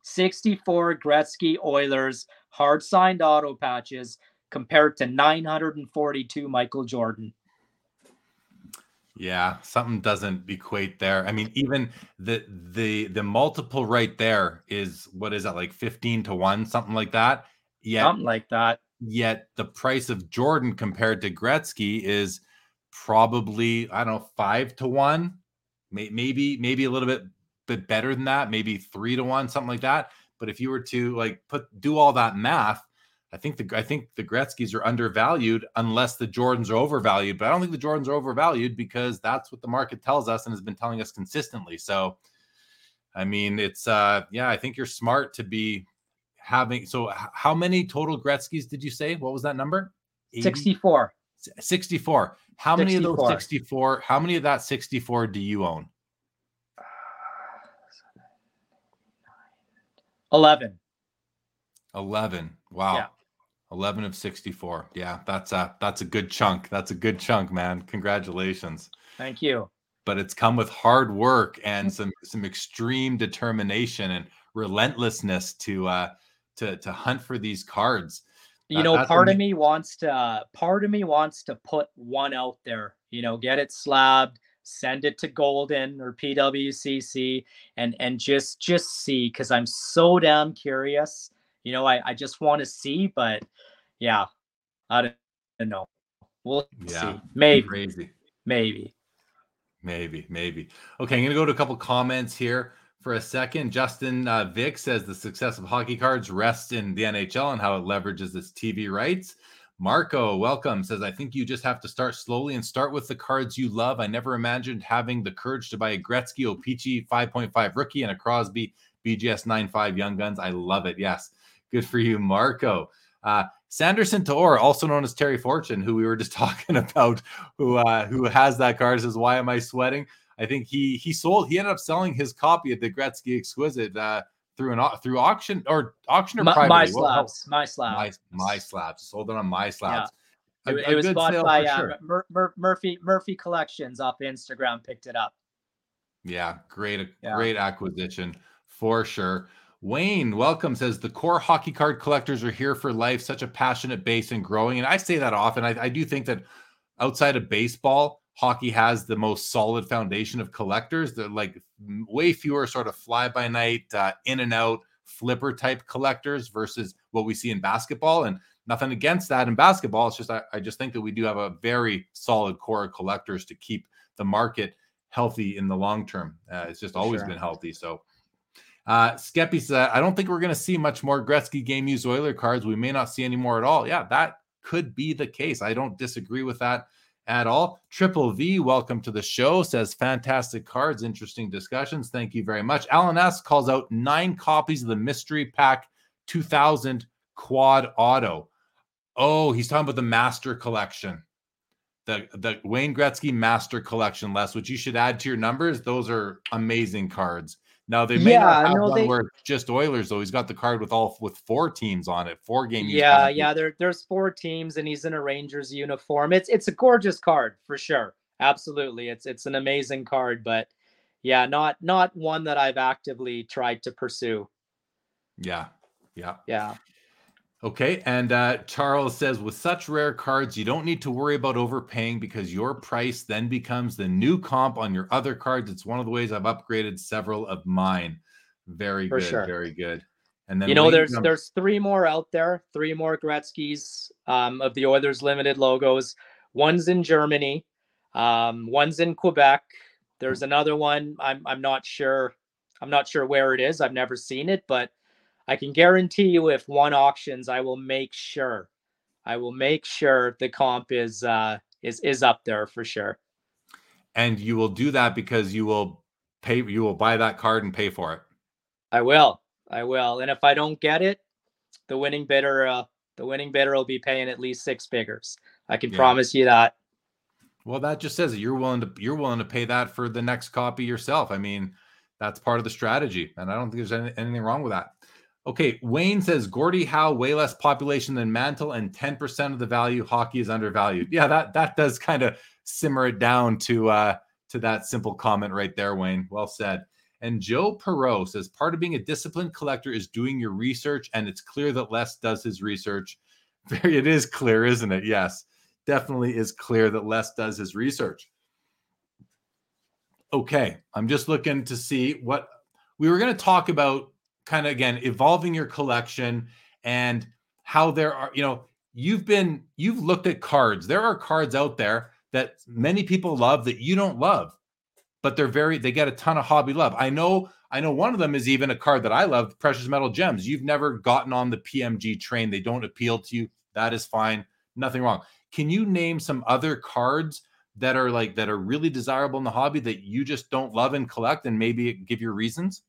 64 Gretzky Oilers hard signed auto patches compared to 942 Michael Jordan. Yeah, something doesn't equate there. I mean, even the the the multiple right there is what is that like 15 to 1, something like that. Yeah. Something like that. Yet the price of Jordan compared to Gretzky is probably, I don't know, five to one, maybe, maybe a little bit, bit better than that, maybe three to one, something like that. But if you were to like put do all that math, I think the I think the Gretzky's are undervalued unless the Jordans are overvalued. But I don't think the Jordans are overvalued because that's what the market tells us and has been telling us consistently. So, I mean, it's uh yeah, I think you're smart to be having so how many total Gretzky's did you say? What was that number? 80? 64. 64. How 64. many of those 64? How many of that 64 do you own? 11. 11. Wow. Yeah. 11 of 64. Yeah, that's a that's a good chunk. That's a good chunk, man. Congratulations. Thank you. But it's come with hard work and some some extreme determination and relentlessness to uh to to hunt for these cards. You know, part of me wants to uh, part of me wants to put one out there. You know, get it slabbed, send it to Goldin or PWCC, and and just just see because I'm so damn curious. You know, I I just want to see, but yeah, I don't know. We'll yeah, see. Maybe. Crazy. Maybe. Maybe. Maybe. Okay, I'm gonna go to a couple comments here for a second. Justin uh, Vick says the success of hockey cards rests in the NHL and how it leverages its TV rights. Marco, welcome, says, I think you just have to start slowly and start with the cards you love. I never imagined having the courage to buy a Gretzky O-Pee-Chee 5.5 rookie and a Crosby BGS 9.5 Young Guns. I love it. Yes. Good for you, Marco. Uh, Sanderson Tor, also known as Terry Fortune, who we were just talking about, who uh, who has that card, says, Why am I sweating? I think he he sold he ended up selling his copy of the Gretzky Exquisite uh, through an through auction or auction or my, privately. MySlabs, my slabs, my, MySlabs. Sold it on MySlabs. Yeah. A, it, it was bought by uh, sure. Mur- Mur- Murphy Murphy Collections off Instagram. Picked it up. Yeah, great, yeah. great acquisition for sure. Wayne, welcome. Says the core hockey card collectors are here for life. Such a passionate base and growing. And I say that often. I, I do think that outside of baseball, hockey has the most solid foundation of collectors. They're like way fewer sort of fly by night, uh, in and out flipper type collectors versus what we see in basketball. And nothing against that in basketball. It's just I, I just think that we do have a very solid core of collectors to keep the market healthy in the long term. Uh, it's just always sure. been healthy. So. Uh, Skeppy said, I don't think we're going to see much more Gretzky game use Oiler cards. We may not see any more at all. Yeah, that could be the case. I don't disagree with that at all. Triple V, welcome to the show. Says fantastic cards, interesting discussions. Thank you very much. Alan S calls out nine copies of the Mystery Pack 2000 Quad Auto. Oh, he's talking about the Master Collection. the the Wayne Gretzky Master Collection, Les, which you should add to your numbers. Those are amazing cards. Now they may Yeah, not have no, one they- where it's just Oilers though. He's got the card with all with four teams on it, four game. Yeah, yeah. There, there's four teams, and he's in a Rangers uniform. It's it's a gorgeous card for sure. Absolutely, it's it's an amazing card, but yeah, not not one that I've actively tried to pursue. yeah, yeah. Yeah, Okay, and uh, Charles says, with such rare cards, you don't need to worry about overpaying because your price then becomes the new comp on your other cards. It's one of the ways I've upgraded several of mine. Very For good, sure. very good. And then you know, there's jumps- there's three more out there, three more Gretzky's um, of the Oilers limited logos. One's in Germany, um, one's in Quebec. There's another one. I'm I'm not sure. I'm not sure where it is. I've never seen it, but I can guarantee you, if one auctions, I will make sure. I will make sure the comp is uh, is is up there for sure. and you will do that because you will pay, you will buy that card and pay for it. I will. I will. And if I don't get it, the winning bidder, uh, the winning bidder will be paying at least six figures. I can Yeah. promise you that. Well, that just says that you're willing to you're willing to pay that for the next copy yourself. I mean, that's part of the strategy, and I don't think there's any, anything wrong with that. Okay, Wayne says Gordie Howe way less population than Mantle, and 10% of the value hockey is undervalued. Yeah, that that does kind of simmer it down to uh to that simple comment right there, Wayne. Well said. And Joe Perot says part of being a disciplined collector is doing your research, and it's clear that Les does his research. Very, it is clear, isn't it? Yes definitely is clear that Les does his research. Okay, I'm just looking to see what we were going to talk about kind of again evolving your collection and how there are, you know, you've been you've looked at cards. There are cards out there that many people love that you don't love, but they're very they get a ton of hobby love. I know I know one of them is even a card that I love, Precious Metal Gems. You've never gotten on the PMG train. They don't appeal to you. That is fine. Nothing wrong. Can you name some other cards that are like that are really desirable in the hobby that you just don't love and collect and maybe give your reasons?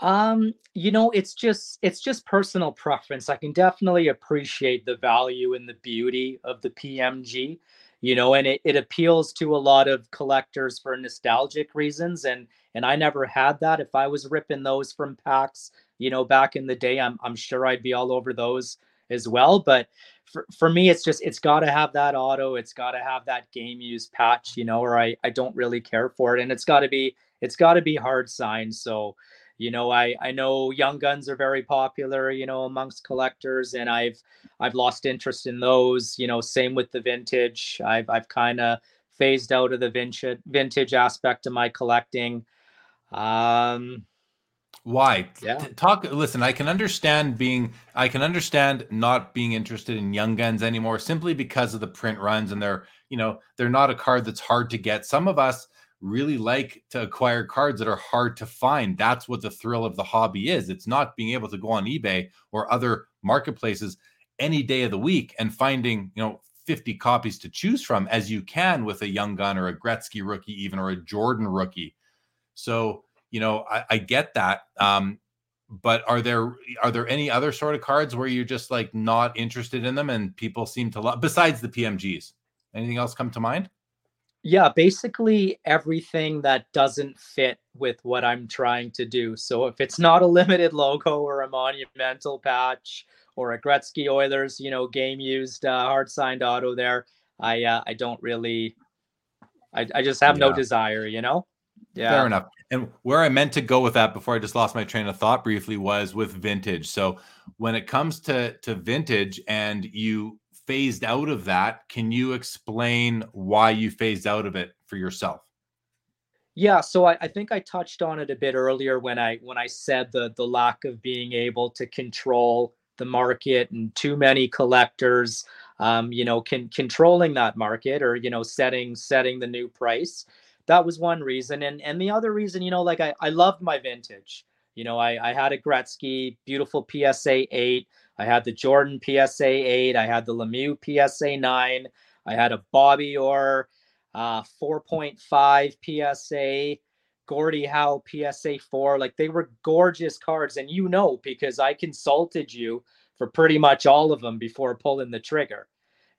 Um, you know, it's just it's just personal preference. I can definitely appreciate the value and the beauty of the PMG, you know, and it, it appeals to a lot of collectors for nostalgic reasons. And and I never had that. If I was ripping those from packs, you know, back in the day, I'm I'm sure I'd be all over those as well. But for, for me, it's just it's gotta have that auto, it's gotta have that game use patch, you know, or I, I don't really care for it. And it's gotta be it's gotta be hard signed. So you know i i know young guns are very popular you know amongst collectors and i've i've lost interest in those you know same with the vintage i've i've kind of phased out of the vintage vintage aspect of my collecting um Why? Yeah. Talk. Listen, I can understand being. I can understand not being interested in young guns anymore simply because of the print runs and they're. You know, they're not a card that's hard to get. Some of us really like to acquire cards that are hard to find. That's what the thrill of the hobby is. It's not being able to go on eBay or other marketplaces any day of the week and finding, you know, 50 copies to choose from as you can with a young gun or a Gretzky rookie, even or a Jordan rookie. So, you know, I, I get that. Um, but are there are there any other sort of cards where you're just like not interested in them and people seem to love besides the PMGs? Anything else come to mind? Yeah basically everything that doesn't fit with what i'm trying to do so if it's not a limited logo or a monumental patch or a gretzky oilers you know game used uh, hard signed auto there i uh, i don't really i, I just have no desire you know yeah Fair enough. And where I meant to go with that before I just lost my train of thought briefly was with vintage. So when it comes to to vintage and you phased out of that, can you explain why you phased out of it for yourself? Yeah, so I, I think I touched on it a bit earlier when I when I said the the lack of being able to control the market and too many collectors, um, you know, can controlling that market or you know setting setting the new price. That was one reason, and and the other reason, you know, like I I loved my vintage. You know, I I had a Gretzky, beautiful PSA eight. I had the Jordan PSA eight. I had the Lemieux PSA nine. I had a Bobby Orr uh, 4.5 PSA, Gordie Howe PSA 4. Like they were gorgeous cards. And you know, because I consulted you for pretty much all of them before pulling the trigger.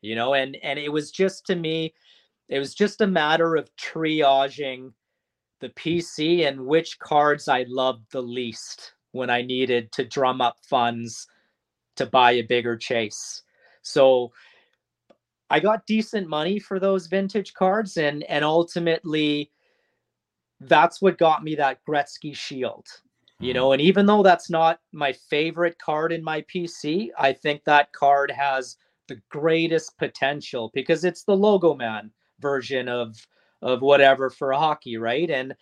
you know, and and it was just to me, it was just a matter of triaging the PC and which cards I loved the least when I needed to drum up funds to buy a bigger chase. So I got decent money for those vintage cards and and ultimately that's what got me that Gretzky shield. You mm-hmm. know, and even though that's not my favorite card in my PC, I think that card has the greatest potential because it's the logo man version of of whatever for hockey, right? And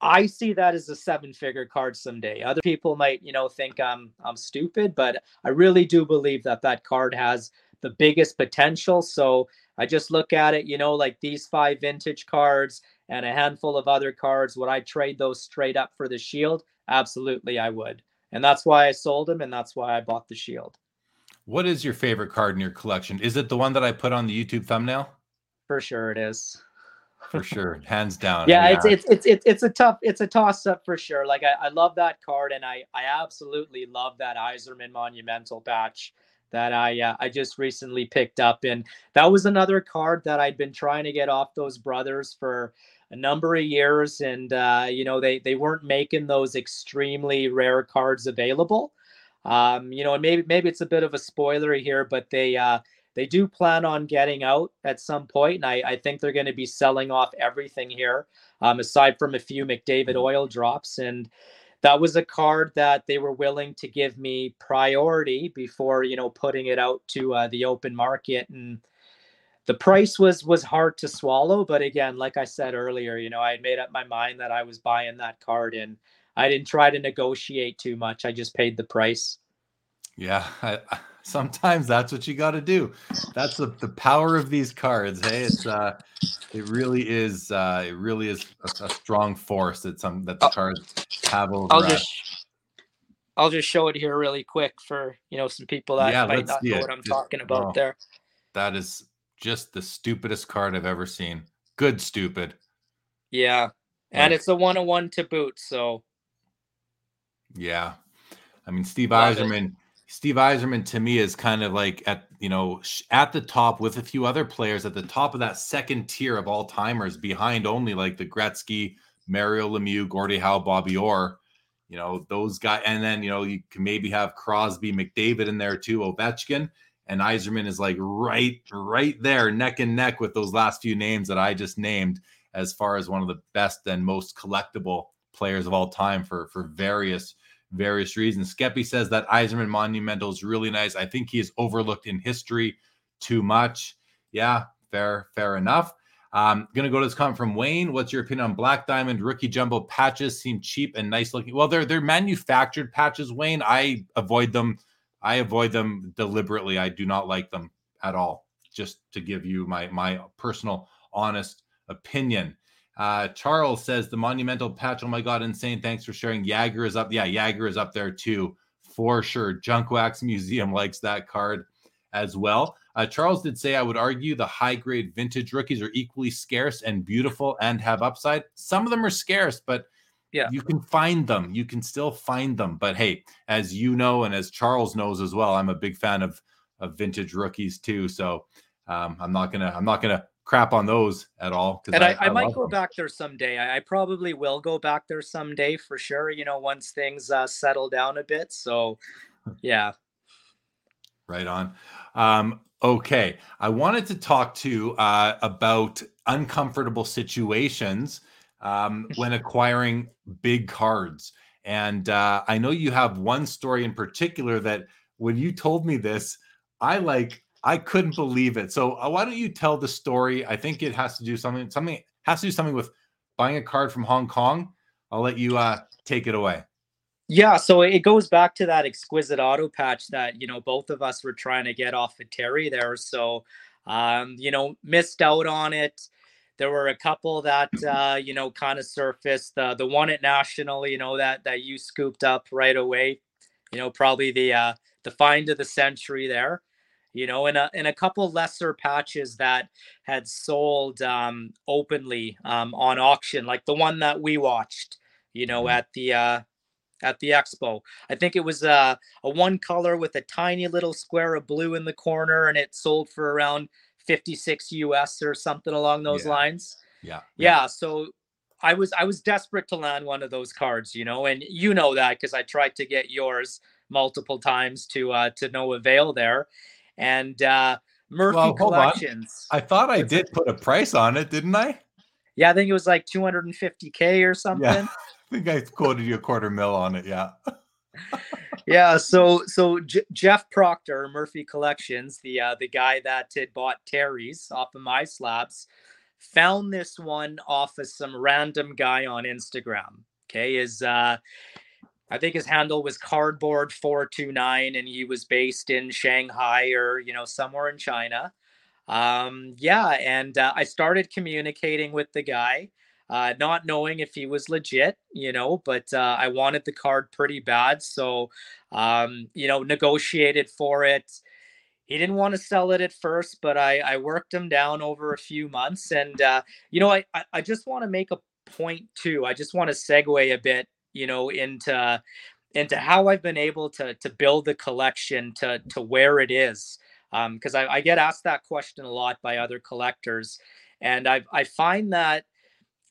I see that as a seven figure card someday. Other people might, you know, think I'm I'm stupid, but I really do believe that that card has the biggest potential. So I just look at it, you know, like these five vintage cards and a handful of other cards. Would I trade those straight up for the shield? Absolutely, I would. And that's why I sold them and that's why I bought the shield. What is your favorite card in your collection? Is it the one that I put on the YouTube thumbnail? For sure it is. For sure. Hands down. yeah, yeah, It's, it's it's it's it's a tough it's a toss up for sure. Like I, I love that card and I I absolutely love that Yzerman monumental patch that I uh, I just recently picked up, and that was another card that I'd been trying to get off those brothers for a number of years, and uh, you know they they weren't making those extremely rare cards available. Um, you know, and maybe maybe it's a bit of a spoiler here, but they uh, they do plan on getting out at some point, and I, I think they're going to be selling off everything here, um, aside from a few McDavid oil drops and that was a card that they were willing to give me priority before you know putting it out to uh, the open market and the price was was hard to swallow but again like i said earlier you know i had made up my mind that i was buying that card and i didn't try to negotiate too much i just paid the price. Yeah I, sometimes that's what you got to do that's the, the power of these cards hey it's uh it really is uh it really is a, a strong force that some that the oh. cards have over I'll just I'll just show it here really quick for you know some people that yeah, might not know it. what I'm just, talking about there. That is just the stupidest card I've ever seen. Good stupid. Yeah. And like, it's a one on one to boot, so yeah. I mean Steve Yzerman Steve Yzerman to me is kind of like at you know at the top with a few other players at the top of that second tier of all timers behind only like the Gretzky, Mario Lemieux, Gordie Howe, Bobby Orr. You know, those guys. And then, you know, you can maybe have Crosby, McDavid in there too, Ovechkin. And Yzerman is like right, right there, neck and neck with those last few names that I just named as far as one of the best and most collectible players of all time for for various various reasons. Skeppy says that Yzerman Monumental is really nice. I think he is overlooked in history too much. Yeah, fair, fair enough. Um, gonna go to this comment from Wayne. What's your opinion on Black Diamond rookie jumbo patches? Seem cheap and nice looking. Well, they're they're manufactured patches, Wayne. I avoid them. I avoid them deliberately. I do not like them at all. Just to give you my my personal honest opinion. Uh, Charles says the monumental patch. Oh my god, insane! Thanks for sharing. Jagr is up. Yeah, Jagr is up there too, for sure. Junk Wax Museum likes that card as well. Uh, Charles did say, I would argue the high grade vintage rookies are equally scarce and beautiful and have upside. Some of them are scarce, but yeah, you can find them. You can still find them. But hey, as you know, and as Charles knows as well, I'm a big fan of of vintage rookies too. So um, I'm not gonna I'm not gonna crap on those at all. And I, I, I might go them. back there someday. I, I, probably will go back there someday for sure. You know, once things uh, settle down a bit. So, yeah. right on. Um, Okay, I wanted to talk to uh, about uncomfortable situations um, when acquiring big cards, and uh, I know you have one story in particular that when you told me this, I like I couldn't believe it. So uh, why don't you tell the story? I think it has to do something something has to do something with buying a card from Hong Kong. I'll let you uh, take it away. Yeah, so it goes back to that exquisite auto patch that you know both of us were trying to get off of Terry there. So, um, you know, missed out on it. There were a couple that uh, you know kind of surfaced. The the one at National, you know, that that you scooped up right away. You know, probably the uh, the find of the century there. You know, and a and a couple lesser patches that had sold um, openly um, on auction, like the one that we watched. You know, mm-hmm. at the uh, at the expo. I think it was uh, a one color with a tiny little square of blue in the corner, and it sold for around 56 US or something along those Yeah. lines. Yeah. Yeah, so I was I was desperate to land one of those cards, you know, and you know that because I tried to get yours multiple times to uh to no avail there. And uh Murphy Well. Collections. I thought I did put a price on it, didn't I? yeah, I think it was like 250k or something. Yeah, I think I quoted you a quarter mil on it. Yeah. yeah so so J- jeff proctor murphy collections the uh the guy that had bought terry's off of MySlabs found this one off of some random guy on instagram okay is uh i think his handle was cardboard 429 and he was based in shanghai or you know somewhere in china um yeah and uh, i started communicating with the guy uh, not knowing if he was legit, you know, but uh, I wanted the card pretty bad. So, um, you know, negotiated for it. He didn't want to sell it at first, but I, I worked him down over a few months. And, uh, you know, I, I, I just want to make a point too. I just want to segue a bit, you know, into into how I've been able to to build the collection to to where it is. Um, because I, I get asked that question a lot by other collectors, and I I find that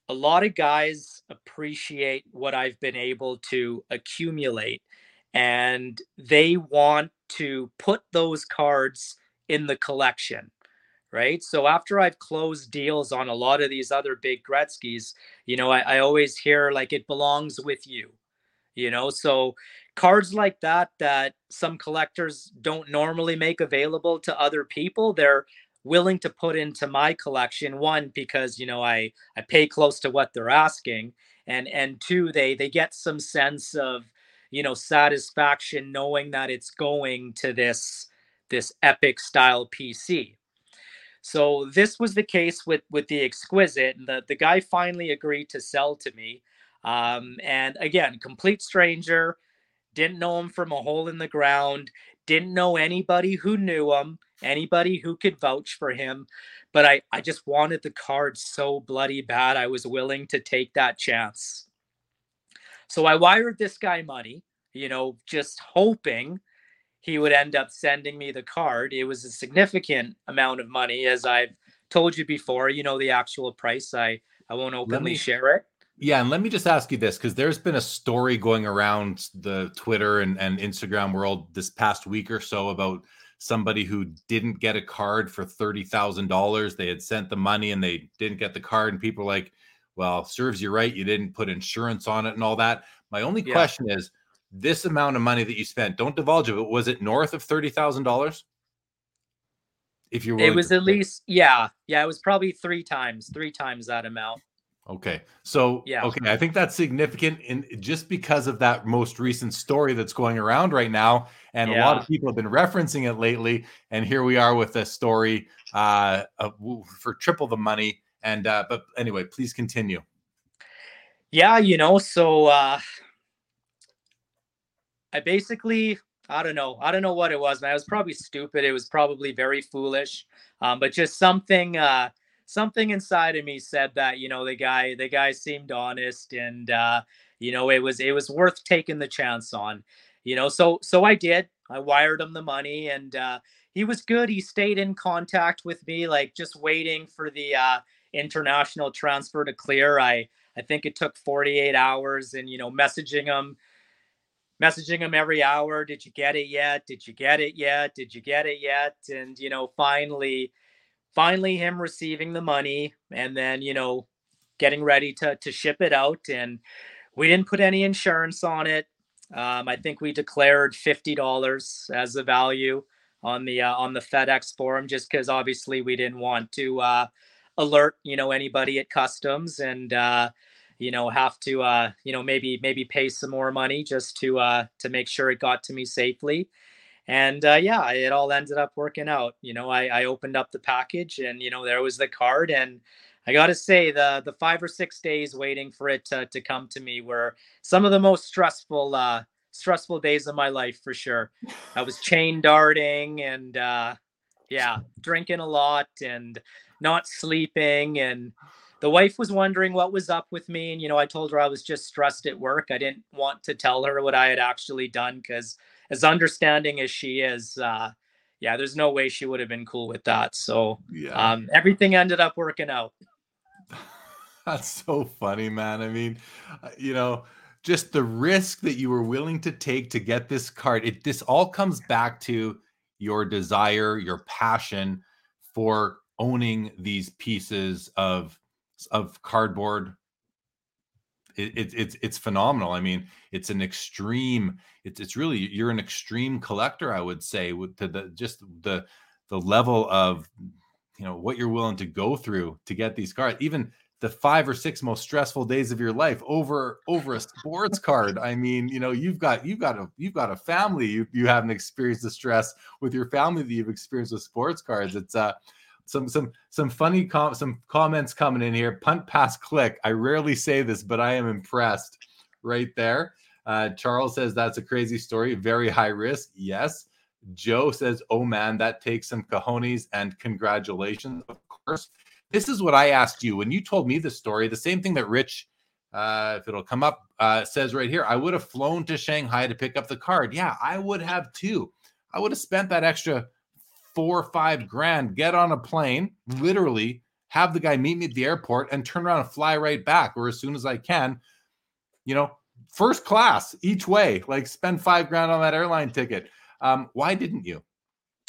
a lot of guys appreciate what I've been able to accumulate and they want to put those cards in the collection. Right. So after I've closed deals on a lot of these other big Gretzky's, you know, I, I always hear like it belongs with you, you know. So cards like that, that some collectors don't normally make available to other people, they're willing to put into my collection one because you know i i pay close to what they're asking and and two they they get some sense of you know satisfaction knowing that it's going to this this epic style pc so this was the case with with the exquisite and the the guy finally agreed to sell to me. Um and again complete stranger didn't know him from a hole in the ground didn't know anybody who knew him anybody who could vouch for him but i i just wanted the card so bloody bad i was willing to take that chance. So i wired this guy money you know just hoping he would end up sending me the card it was a significant amount of money as i've told you before you know the actual price i i won't openly me- share it Yeah, and let me just ask you this because there's been a story going around the Twitter and, and Instagram world this past week or so about somebody who didn't get a card for thirty thousand dollars. They had sent the money and they didn't get the card, and people are like, "Well, serves you right. You didn't put insurance on it and all that." My only Yeah. question is, this amount of money that you spent, don't divulge it, but was it north of thirty thousand dollars? If you're, it was to at least yeah yeah it was probably three times three times that amount Okay. So, Yeah. okay, I think that's significant in just because of that most recent story that's going around right now. And a lot of people have been referencing it lately. And here we are with a story uh, of, for triple the money. And, uh, but anyway, please continue. yeah you know so uh i basically i don't know i don't know what it was man. i was probably stupid. It was probably very foolish. Um but just something uh something inside of me said that you know the guy the guy seemed honest and uh you know it was it was worth taking the chance on you know? So so i did. I wired him the money and uh he was good. He stayed in contact with me like just waiting for the uh international transfer to clear. I I think it took 48 hours and you know messaging him messaging him every hour did you get it yet? Did you get it yet? Did you get it yet? And you know finally finally him receiving the money and then you know getting ready to to ship it out. And we didn't put any insurance on it. Um, i think we declared $50 as the value on the uh, on the fedex forum just because obviously we didn't want to uh, alert you know anybody at customs. And uh you know have to uh you know maybe maybe pay some more money just to uh to make sure it got to me safely. And uh yeah it all ended up working out. You know i i opened up the package and you know there was the card. And i gotta say the the five or six days waiting for it to, to come to me were some of the most stressful uh stressful days of my life for sure. I was chain darting and uh yeah drinking a lot and not sleeping and the wife was wondering what was up with me and you know i told her i was just stressed at work. I didn't want to tell her what i had actually done because as understanding as she is uh yeah there's no way she would have been cool with that. So yeah. um everything ended up working out. That's so funny man. I mean uh, you know just the risk that you were willing to take to get this card it this all comes back to your desire your passion for owning these pieces of of cardboard it, it, it's it's phenomenal. I mean it's an extreme it's it's really you're an extreme collector i would say with to the just the the level of you know what you're willing to go through to get these cards even the five or six most stressful days of your life over over a sports card. I mean you know you've got you've got a you've got a family you, you haven't experienced the stress with your family that you've experienced with sports cards. It's uh some some some funny com- some comments coming in here. Punt, pass, click. I rarely say this, but I am impressed. Right there. Uh, Charles says that's a crazy story. Very high risk. Yes. Joe says, "Oh man, that takes some cojones." And congratulations, of course. This is what I asked you when you told me the story. The same thing that Rich, uh, if it'll come up, uh, says right here. I would have flown to Shanghai to pick up the card. Yeah, I would have too. I would have spent that extra four or five grand, get on a plane, literally have the guy meet me at the airport and turn around and fly right back or as soon as I can, you know, first class each way, like spend five grand on that airline ticket. Um, why didn't you?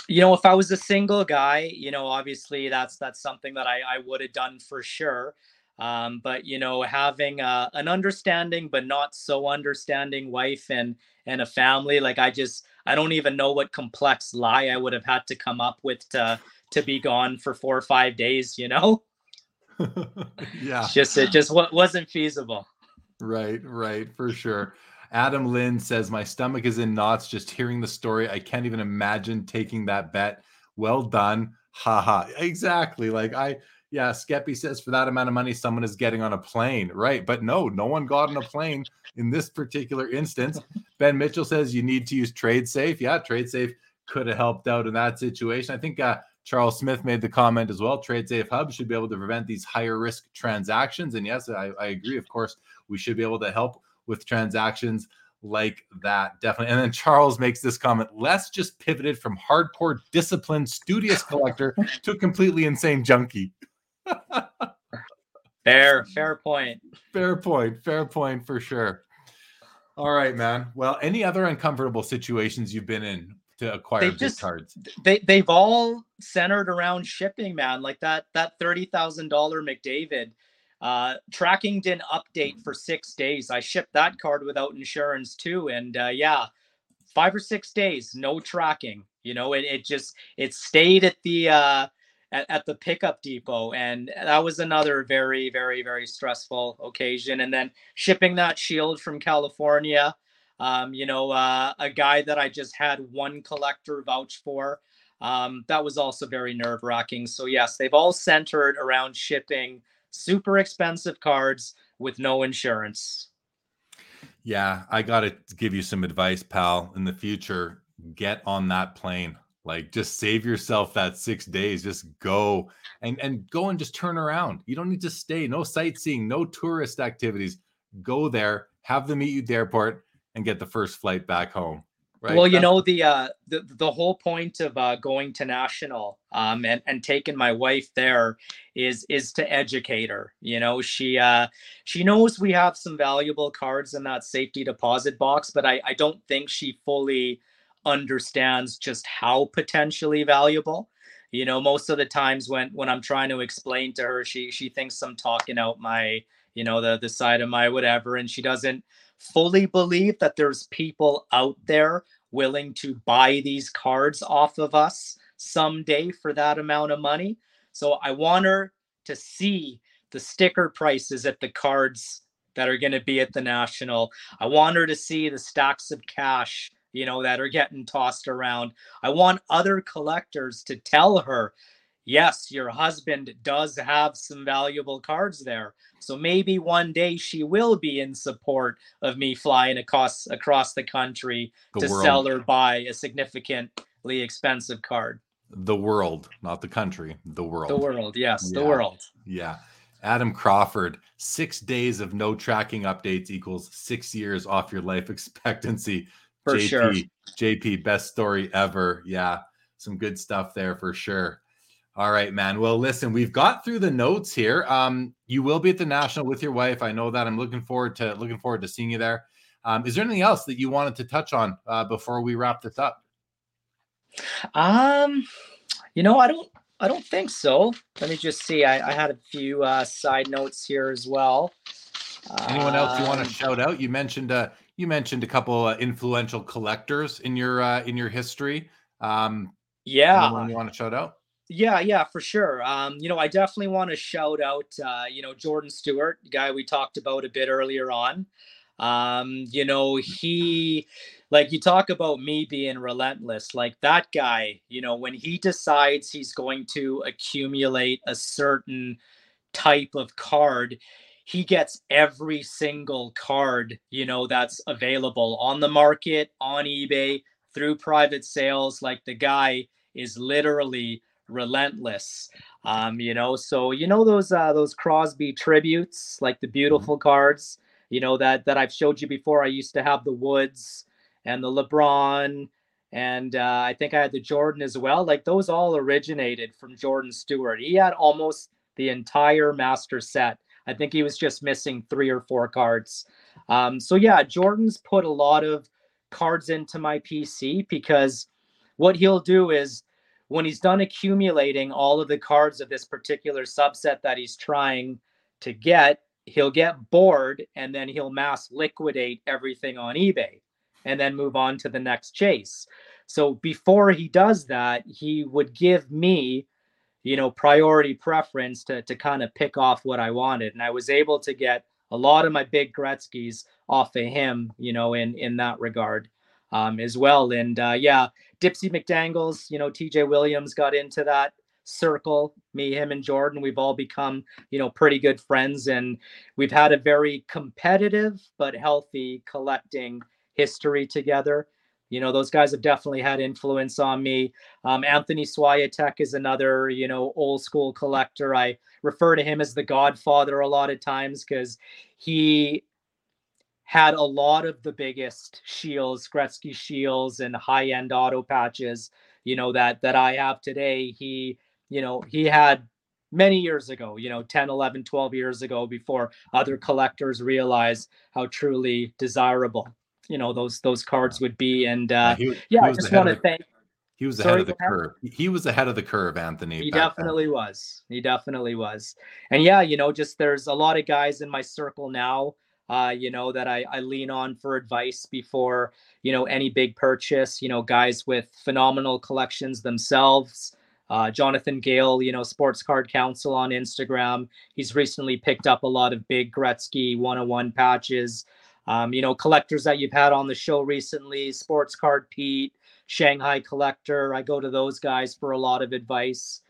You know, if I was a single guy, you know, obviously that's that's something that I, I would have done for sure. Um, but you know, having a, an understanding but not so understanding wife and and a family, like I just I don't even know what complex lie I would have had to come up with to to be gone for four or five days. You know. yeah. It's just it just what wasn't feasible. Right, right, for sure. Adam Lynn says, My stomach is in knots just hearing the story. I can't even imagine taking that bet. Well done. Haha. Exactly. Like I yeah, Skeppy says for that amount of money, someone is getting on a plane, right? But no, no one got on a plane in this particular instance. Ben Mitchell says you need to use Trade Safe. Yeah, Trade Safe could have helped out in that situation. I think uh, Charles Smith made the comment as well. Trade Safe Hub should be able to prevent these higher risk transactions. And yes, I, I agree. Of course, we should be able to help with transactions like that definitely and then charles makes this comment les just pivoted from hardcore disciplined studious collector to completely insane junkie fair, fair point. Fair point. Fair point for sure. All right, man. Well, any other uncomfortable situations you've been in to acquire they've just, cards? They they've all centered around shipping, man. Like that that thirty thousand dollar McDavid. Uh, tracking didn't update for six days. I shipped that card without insurance too, and uh, yeah, five or six days, no tracking. You know, it it just it stayed at the uh at, at the pickup depot. And that was another very, very, very stressful occasion. And then shipping that shield from California, um, you know, uh, a guy that I just had one collector vouch for. Um, that was also very nerve wracking. So, yes, they've all centered around shipping super expensive cards with no insurance. Yeah, I got to give you some advice, pal. In the future, get on that plane. Like just save yourself that six days. Just go and and go and just turn around. You don't need to stay. No sightseeing, no tourist activities. Go there, have them meet you at the airport, and get the first flight back home. Right? Well, you know the uh, the the whole point of uh, going to national um, and and taking my wife there is is to educate her. You know, she uh, she knows we have some valuable cards in that safety deposit box, but I I don't think she fully understands just how potentially valuable. You know most of the times when when i'm trying to explain to her she she thinks i'm talking out my you know the the side of my whatever and she doesn't fully believe that there's people out there willing to buy these cards off of us someday for that amount of money. So i want her to see the sticker prices at the cards that are going to be at the national. I want her to see the stacks of cash you know, that are getting tossed around. I want other collectors to tell her, yes, your husband does have some valuable cards there. So maybe one day she will be in support of me flying across across the country the to world. sell or buy a significantly expensive card. The world, not the country, the world. The world, yes, yeah. the world. Yeah. Adam Crawford, six days of no tracking updates equals six years off your life expectancy. For JP, sure. JP, best story ever. Yeah, some good stuff there for sure. All right, man. Well, listen, we've got through the notes here. Um, you will be at the national with your wife. I know that. I'm looking forward to looking forward to seeing you there. Um, is there anything else that you wanted to touch on uh, before we wrap this up? Um, you know, I don't I don't think so. Let me just see. I, I had a few uh, side notes here as well. Anyone else you want Um, to shout out? You mentioned uh, you mentioned a couple uh, influential collectors in your uh, in your history. Um, Yeah, you want to shout out? Yeah, yeah, for sure. Um, you know, I definitely want to shout out, uh, you know, Jordan Stewart, guy we talked about a bit earlier on. Um, you know, he, like, you talk about me being relentless. Like, that guy, you know, when he decides he's going to accumulate a certain type of card, he gets every single card, you know, that's available on the market, on eBay, through private sales. Like, the guy is literally relentless. Um you know so you know those uh those crosby tributes like the beautiful cards you know that that i've showed you before? I used to have the woods and the lebron and uh, i think i had the jordan as well. Like those all originated from jordan stewart. He had almost the entire master set i think he was just missing three or four cards um so yeah jordan's put a lot of cards into my pc because what he'll do is when he's done accumulating all of the cards of this particular subset that he's trying to get, he'll get bored and then he'll mass liquidate everything on eBay and then move on to the next chase. So before he does that, he would give me, you know, priority preference to to kind of pick off what I wanted. And I was able to get a lot of my big Gretzky's off of him, you know, in in that regard um, as well. And uh, yeah, Dipsy McDangles, you know, TJ Williams got into that circle. Me, him, and Jordan, we've all become, you know, pretty good friends. And we've had a very competitive but healthy collecting history together. You know, those guys have definitely had influence on me. Um, Anthony Swiatek is another, you know, old school collector. I refer to him as the godfather a lot of times because he had a lot of the biggest shields, Gretzky shields and high-end auto patches, you know, that that I have today. He, you know, he had many years ago, you know, 10, 11, 12 years ago before other collectors realized how truly desirable, you know, those those cards would be and uh yeah, he I just want to thank He was Sorry, ahead of the curve. He was ahead of the curve, Anthony. He back then. definitely was. He definitely was. And yeah, you know, just there's a lot of guys in my circle now, uh, you know, that I, I lean on for advice before, you know, any big purchase, you know, guys with phenomenal collections themselves. Uh, Jonathan Gale, you know, Sports Card Council on Instagram. He's recently picked up a lot of big Gretzky 101 patches. Um, you know, collectors that you've had on the show recently, Sports Card Pete, Shanghai Collector. I go to those guys for a lot of advice.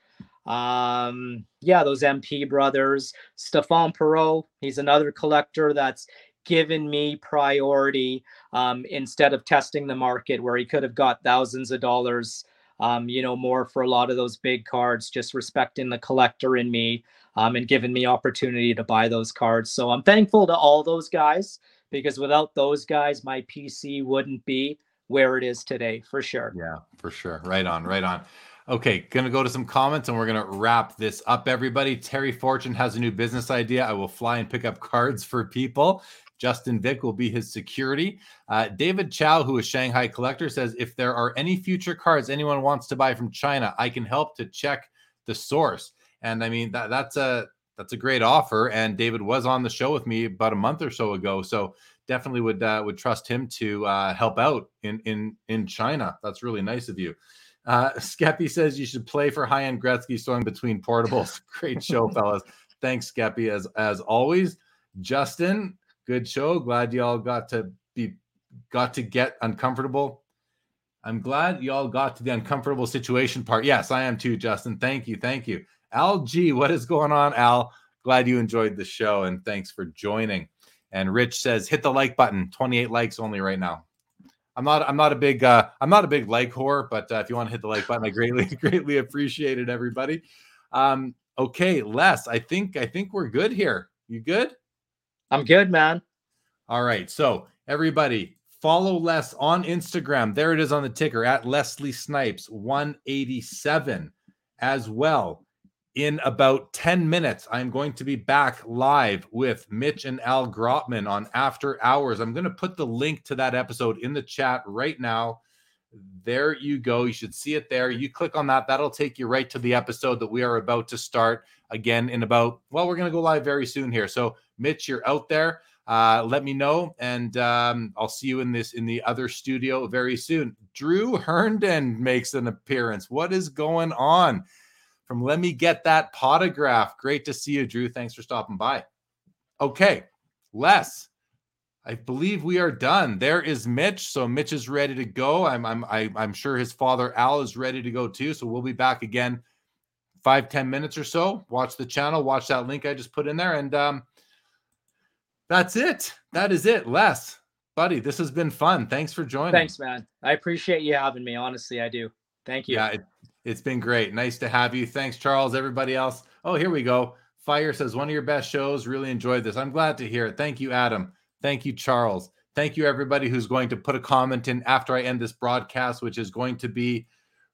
Um, yeah, those MP brothers. Stefan Perot, he's another collector that's given me priority um, instead of testing the market where he could have got thousands of dollars, um, you know, more for a lot of those big cards, just respecting the collector in me um, and giving me opportunity to buy those cards. So I'm thankful to all those guys because without those guys, my PC wouldn't be where it is today for sure. Yeah, for sure. Right on, right on. Okay, gonna go to some comments and we're gonna wrap this up, everybody. Terry Fortune has a new business idea. I will fly and pick up cards for people. Justin Vick will be his security. Uh, David Chow, who is Shanghai Collector, says if there are any future cards anyone wants to buy from China, I can help to check the source. And I mean that that's a that's a great offer. And David was on the show with me about a month or so ago, so definitely would uh, would trust him to uh, help out in in in China. That's really nice of you. Uh, Skeppy says you should play for high end Gretzky sewing between portables. Great show, fellas. Thanks, Skeppy, as as always. Justin, good show. Glad y'all got to be got to get uncomfortable. I'm glad y'all got to the uncomfortable situation part. Yes, I am too, Justin. Thank you, thank you. Al G, what is going on, Al? Glad you enjoyed the show and thanks for joining. And Rich says, hit the like button. 28 likes only right now. I'm not. I'm not a big. Uh, I'm not a big like whore, but uh, if you want to hit the like button, I greatly, greatly appreciate it, everybody. Um, Okay, Les, I think I think we're good here. You good? I'm good, man. All right. So everybody follow Les on Instagram. There it is on the ticker at Leslie Snipes 187 as well. In about 10 minutes, I'm going to be back live with Mitch and Al Grotman on After Hours. I'm going to put the link to that episode in the chat right now. There you go. You should see it there. You click on that, that'll take you right to the episode that we are about to start again in about, well, we're going to go live very soon here. So, Mitch, you're out there. Uh, let me know, and um, I'll see you in this in the other studio very soon. Drew Herndon makes an appearance. What is going on? From Let Me Get That Potograph. Great to see you, Drew. Thanks for stopping by. Okay, Les. I believe we are done. There is Mitch. So Mitch is ready to go. I'm I'm I, am i am sure his father Al is ready to go too. So we'll be back again five ten minutes or so. Watch the channel. Watch that link I just put in there, and um, that's it. That is it. Les, buddy, this has been fun. Thanks for joining. Thanks, man. I appreciate you having me. Honestly, I do. Thank you. Yeah, it, it's been great. Nice to have you. Thanks, Charles. Everybody else. Oh, here we go. Fire says one of your best shows. Really enjoyed this. I'm glad to hear it. Thank you, Adam. Thank you, Charles. Thank you, everybody who's going to put a comment in after I end this broadcast, which is going to be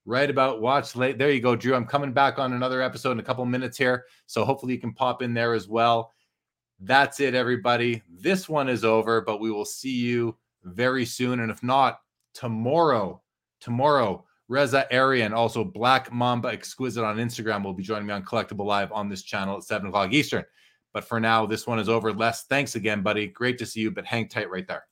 right about watch late. There you go, Drew. I'm coming back on another episode in a couple minutes here. So hopefully you can pop in there as well. That's it, everybody. This one is over, but we will see you very soon. And if not, tomorrow, tomorrow, Reza Arian, also Black Mamba Exquisite on Instagram, will be joining me on Collectible Live on this channel at 7 o'clock Eastern. But for now, this one is over. Les, thanks again, buddy. Great to see you, but hang tight right there.